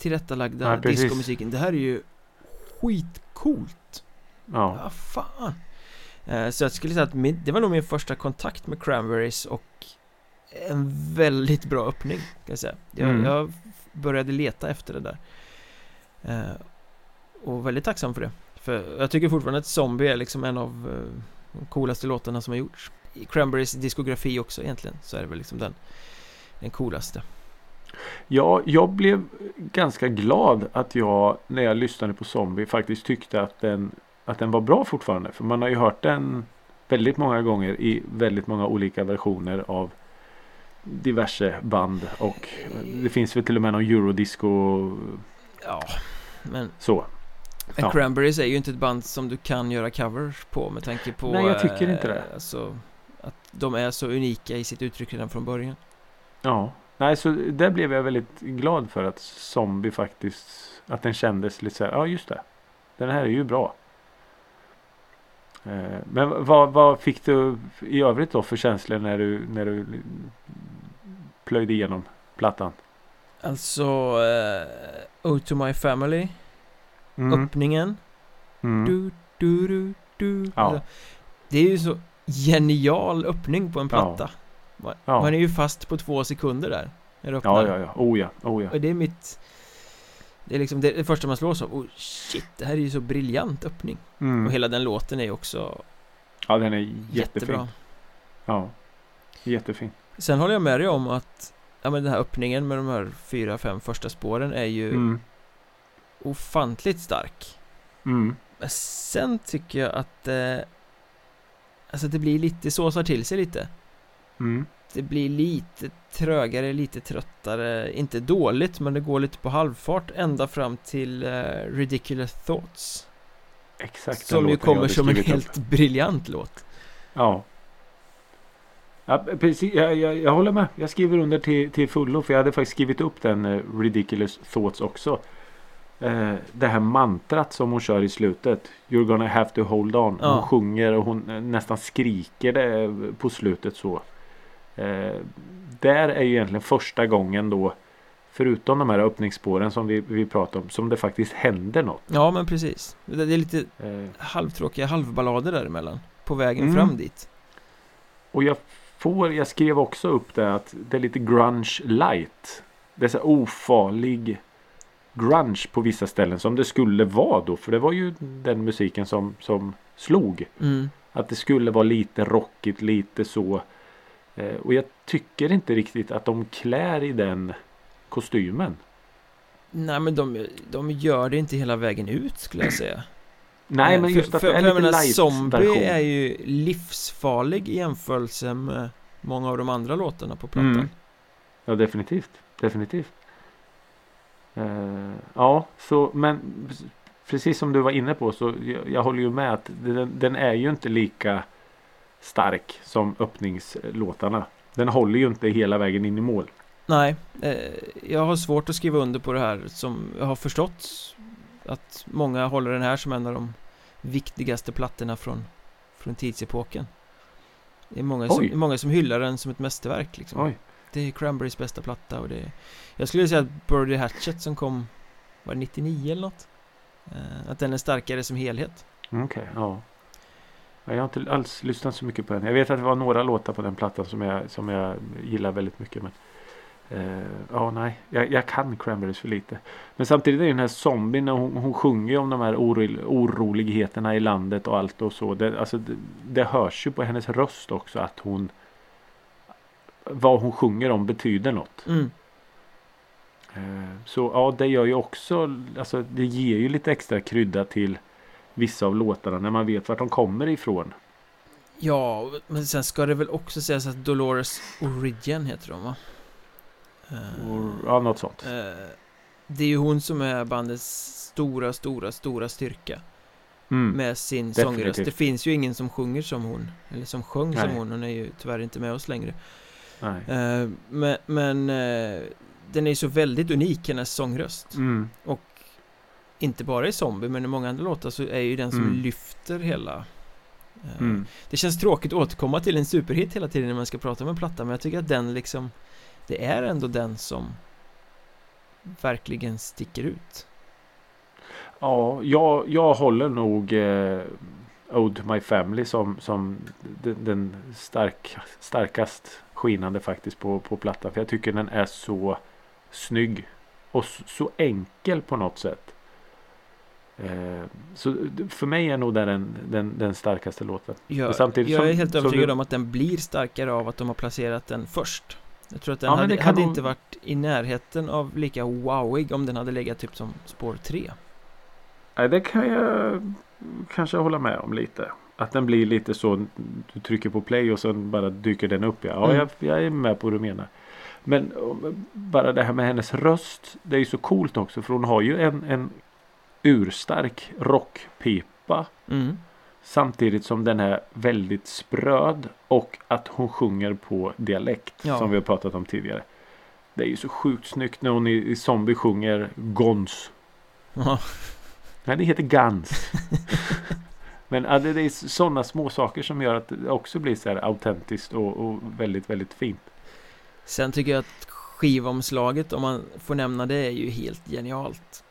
tillrättalagda precis. discomusiken. Det här är ju skitcoolt. Ja. Vad fan? Eh, Så jag skulle säga att min, det var nog min första kontakt med Cranberries och en väldigt bra öppning, kan jag säga. Jag, Mm. jag började leta efter det där. Eh, Och väldigt tacksam för det. För jag tycker fortfarande att Zombie är liksom en av eh, de coolaste låtarna som har gjorts. I Cranberries diskografi också egentligen, så är det väl liksom den, den coolaste. Ja, jag blev ganska glad att jag när jag lyssnade på Zombie faktiskt tyckte att den, att den var bra fortfarande. För man har ju hört den väldigt många gånger i väldigt många olika versioner av diverse band och det finns väl till och med någon eurodisco Ja, men så. Men Ja. Cranberries är ju inte ett band som du kan göra covers på med tanke på Nej, jag tycker inte det. eh, Alltså att de är så unika i sitt uttryck redan från början Ja, Nej, så där blev jag väldigt glad för att Zombie faktiskt, att den kändes lite så här, ja just det. Den här är ju bra. Eh, Men vad, vad fick du i övrigt då för känslor när du, när du plöjde igenom plattan? Alltså uh, Oh to my family Mm. Öppningen Mm. du, du, du, du. Ja. Alltså, Det är ju så genial öppning på en platta man, Ja. man är ju fast på två sekunder där När det öppnar Ja, ja, ja. Oh ja, oh ja. Och det är mitt Det är liksom det, det första man slås av Oh shit, det här är ju så briljant öppning Mm. Och hela den låten är ju också Ja, den är jättefin. jättebra Ja. Jättefin. Sen håller jag med dig om att Ja men den här öppningen med de här fyra, fem första spåren är ju Mm. ofantligt stark Mm. Men sen tycker jag att eh, Alltså det blir lite, det såsar till sig lite Mm. Det blir lite trögare, lite tröttare Inte dåligt men det går lite på halvfart ända fram till eh, Ridiculous Thoughts Exakt Som ju kommer som en upp. helt briljant låt Ja. ja precis, jag, jag, jag håller med. Jag skriver under till, till fullo. För jag hade faktiskt skrivit upp den eh, Ridiculous Thoughts också. Eh, det här mantrat som hon kör i slutet. You're gonna have to hold on. Ja. Hon sjunger och hon eh, nästan skriker det eh, på slutet så. Eh, där är ju egentligen första gången då. Förutom de här öppningsspåren som vi, vi pratar om. Som det faktiskt händer något. Ja men precis Det är lite Eh, halvtråkiga halvballader däremellan På vägen Mm. fram dit Och jag får, jag skrev också upp det att det är lite grunge light. Det är så ofarlig grunge på vissa ställen som det skulle vara då. För det var ju den musiken som, som slog. mm. Att det skulle vara lite rockigt, lite så. Eh, och jag tycker inte riktigt att de klär i den kostymen. Nej men de, de gör det inte hela vägen ut skulle jag säga Nej Eh, men för- just att för, det är för lite light Zombie version. är ju livsfarlig i jämförelse med många av de andra låtarna på plattan Mm. Ja definitivt. Definitivt. Eh, ja så men precis som du var inne på så jag, jag håller ju med att den, den är ju inte lika stark som öppningslåtarna. Den håller ju inte hela vägen in i mål. Nej, eh, jag har svårt att skriva under på det här som jag har förstått att många håller den här som en av de viktigaste plattorna från, från tidsepoken. Det är många som, Oj. många som hyllar den som ett mästerverk liksom. Oj. Det är Cranberries bästa platta och det är, Jag skulle säga att Birdie Hatchet som kom Var det 99 eller något? Eh, att den är starkare som helhet Okej, ja. Ja, Jag har inte alls lyssnat så mycket på den. Jag vet att det var några låtar på den plattan som jag, som jag gillar väldigt mycket. Men eh, ja, nej. Jag, jag kan Cranberries för lite. Men samtidigt är den här zombien, hon, hon sjunger ju om de här oro, oroligheterna i landet och allt och så. Det, alltså, det, det hörs ju på hennes röst också att hon vad hon sjunger om betyder något. mm. Eh, Så ja, det gör ju också, alltså det ger ju lite extra krydda till vissa av låtarna när man vet vart de kommer ifrån. Ja, men sen ska det väl också sägas att Dolores Origin heter de va? Eh, ja, något sånt. Eh, det är ju hon som är bandets stora, stora, stora styrka Mm. med sin Definitivt. sångröst. Det finns ju ingen som sjunger som hon, eller som sjöng som Nej. hon. Hon är ju tyvärr inte med oss längre. Nej. Eh, men men den är ju så väldigt unik, hennes sångröst. Mm. Och inte bara i Zombie, men i många andra låtar så är ju den som Mm. lyfter hela eh, Mm. Det känns tråkigt att återkomma till en superhit hela tiden när man ska prata om en platta, men jag tycker att den liksom Det är ändå den som verkligen sticker ut. Ja, jag, jag håller nog eh, Ode My Family som, som den, den stark, starkast skinande faktiskt på, på plattan. För jag tycker den är så snygg. Och så enkel på något sätt. Eh, så för mig är nog det den, den, den starkaste låten. Jag, samtidigt jag är som- helt övertygad du- om att den blir starkare av att de har placerat den först. Jag tror att den Ja, hade, hade nog- inte varit i närheten av lika wowig om den hade legat typ som spår 3. Nej, det kan jag kanske hålla med om lite. Att den blir lite så. Du trycker på play och sen bara dyker den upp. Ja, ja Mm. jag, jag är med på vad du menar. Men bara det här med hennes röst. Det är ju så coolt också. För hon har ju en, en urstark rockpipa. Mm. Samtidigt som den är väldigt spröd. Och att hon sjunger på dialekt. Ja. Som vi har pratat om tidigare. Det är ju så sjukt snyggt när hon i, i Zombie sjunger Gons. Ja, Nej, det heter Guns. Men ja, det, det är sådana små saker som gör att det också blir så här autentiskt och, och väldigt, väldigt fint. Sen tycker jag att skivomslaget, om man får nämna det, är ju helt genialt.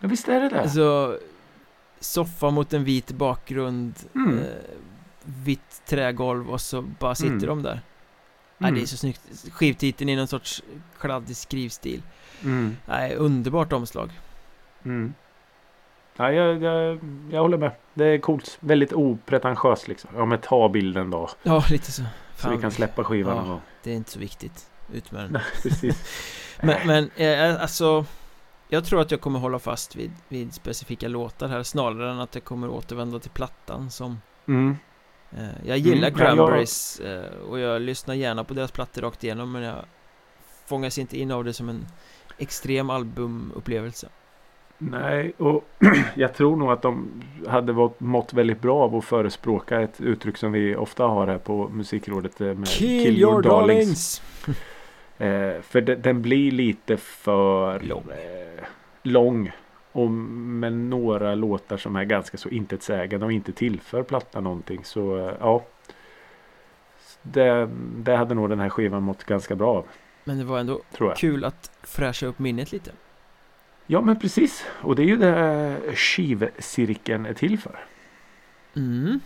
Ja, visst är det det? Alltså, soffa mot en vit bakgrund, Mm. eh, vitt trägolv och så bara sitter Mm. de där. Nej, Mm. det är så snyggt. Skivtiteln i någon sorts kladdig skrivstil. Mm. Nej, underbart omslag. Mm. Ja, jag, jag, jag håller med. Det är coolt. Väldigt opretentiöst liksom. Ja, men ta bilden då. Ja, lite så. Så vi kan släppa skivan Ja. gång. Det är inte så viktigt. Ut med den. Nej, precis. Men, men eh, alltså Jag tror att jag kommer hålla fast vid, vid specifika låtar här snarare än att jag kommer återvända till plattan som Mm. eh, Jag gillar Mm, ja, jag- Cranberries eh, och jag lyssnar gärna på deras plattor rakt igenom men jag fångas inte in av det som en extrem albumupplevelse. Nej, och jag tror nog att de hade varit- mått väldigt bra av att förespråka ett uttryck som vi ofta har här på musikrådet eh, med Eh, för de, den blir lite för Lång. Eh, lång. Och med några låtar som är ganska så intetsägande och inte tillför plattan någonting. Så eh, ja. Det, det hade nog den här skivan mått ganska bra av. Men det var ändå Tror jag. kul att fräscha upp minnet lite. Ja men precis. Och det är ju det skivcirkeln är till för. Mm.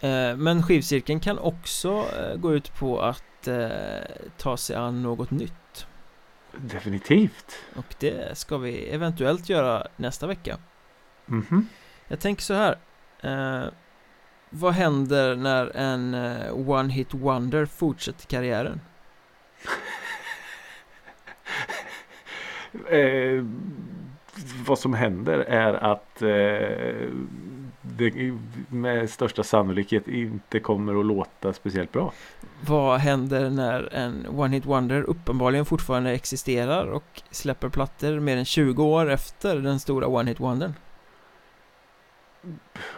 Eh, men skivcirkeln kan också eh, gå ut på att eh, ta sig an något nytt. Definitivt. Och det ska vi eventuellt göra nästa vecka. Mhm. Jag tänker så här. Eh, vad händer när en eh, one hit wonder fortsätter karriären? Eh, vad som händer är att eh, det med största sannolikhet inte kommer att låta speciellt bra. Vad händer när en one hit wonder uppenbarligen fortfarande existerar och släpper plattor mer än 20 år efter den stora one hit wondern?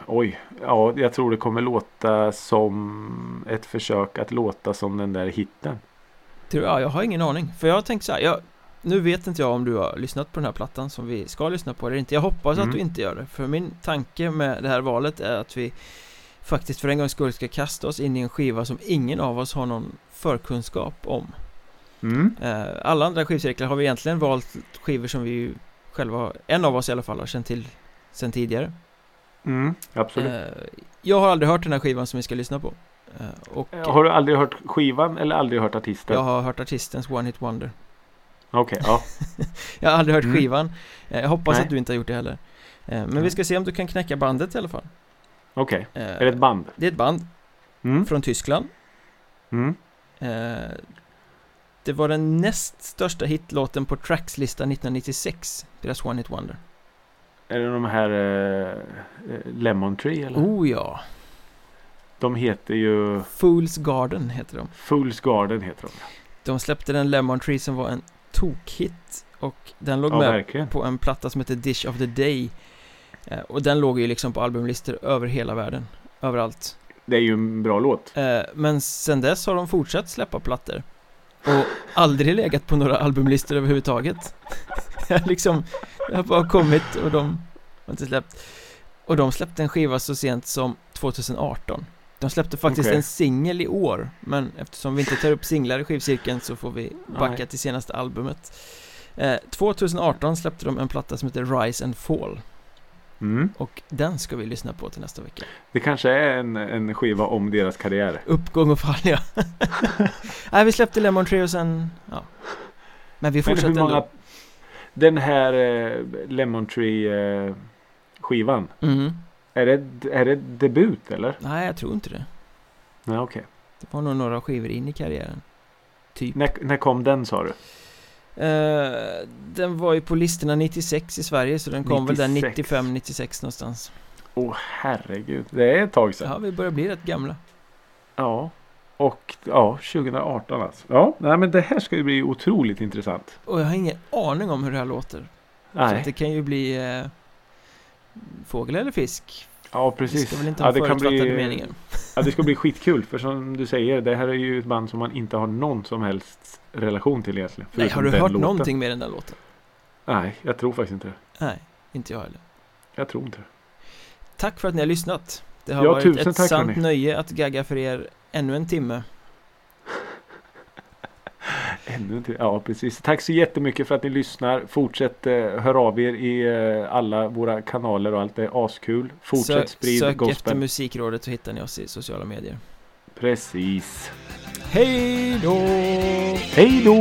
Oj, ja, jag tror det kommer låta som ett försök att låta som den där hitten. Tror jag, jag har ingen aning. För jag tänkt så här, jag, nu vet inte jag om du har lyssnat på den här plattan som vi ska lyssna på eller inte. Jag hoppas Mm. att du inte gör det. För min tanke med det här valet är att vi faktiskt för en gångs skull ska kasta oss in i en skiva som ingen av oss har någon förkunskap om. Mm. Eh, alla andra skivcirklar har vi egentligen valt skivor som vi själva, en av oss i alla fall, har känt till sen tidigare. Mm, absolut. Eh, jag har aldrig hört den här skivan som vi ska lyssna på. Eh, och Har du aldrig hört skivan eller aldrig hört artisten? jag har hört artistens One Hit Wonder. Okej, ja. Jag har aldrig hört Mm. skivan. Eh, Jag hoppas Nej. att du inte har gjort det heller. Eh, Men vi Nej. ska se om du kan knäcka bandet i alla fall. Okej. Eh, Är det ett band? Det är ett band Mm. från Tyskland. Mm. Det var den näst största hitlåten på Tracks-listan 1996. Deras One Hit Wonder. Är det de här eh, Lemon Tree eller? Oh ja. De heter ju Fool's Garden heter de. Fool's Garden heter de. De släppte den Lemon Tree som var en tokhit. Och den låg Ja, med verkligen. på en platta som heter Dish of the Day. Eh, Och den låg ju liksom på albumlistor över hela världen. Överallt. Det är ju en bra låt. Eh, Men sen dess har de fortsatt släppa plattor Och aldrig legat på några albumlistor överhuvudtaget liksom Det har bara kommit och de har inte släppt Och de släppte en skiva så sent som 2018 De släppte faktiskt Okej. en singel i år Men eftersom vi inte tar upp singlar i skivcirkeln så får vi backa Nej. till senaste albumet eh, 2018 släppte de en platta som heter Rise and Fall Mm. Och den ska vi lyssna på till nästa vecka Det kanske är en, en skiva om deras karriär. Uppgång och fall ja Nej vi släppte Lemon Tree och sen ja Men vi Men fortsätter många... ändå Den här eh, Lemon Tree eh, skivan. mm. Är det, är det debut eller? Nej jag tror inte det Nej okej. Det var nog några skivor in i karriären Typ När, när kom den sa du? eh, Den var ju på listorna 96 i Sverige så den kom väl där 96. 95-96 någonstans Åh herregud. Det är ett tag sedan. Ja vi börjar bli rätt gamla Ja. Och ja, 2018 alltså. Ja, nej men det här ska ju bli otroligt intressant. Och jag har ingen aning om hur det här låter Så Nej. det kan ju bli eh, Fågel eller fisk Ja precis. ska väl inte ja, ha det kan bli, meningar ja, det ska bli skitkul för som du säger det här är ju ett band som man inte har någon som helst relation till egentligen. Nej, har du hört låten. någonting med den där låten? Nej, jag tror faktiskt inte det. Nej, inte jag heller Jag tror inte det. Tack för att ni har lyssnat Det har Ja, varit ett tack, sant hörni. nöje att gagga för er ännu en timme Ännu inte. Ja, precis. Tack så jättemycket för att ni lyssnar. Fortsätt eh, hör av er i eh, alla våra kanaler och allt. Det är askul. Fortsätt Sök, sprid sök gospel. efter Musikrådet så hittar ni oss i sociala medier Precis. Hej då! Hej då!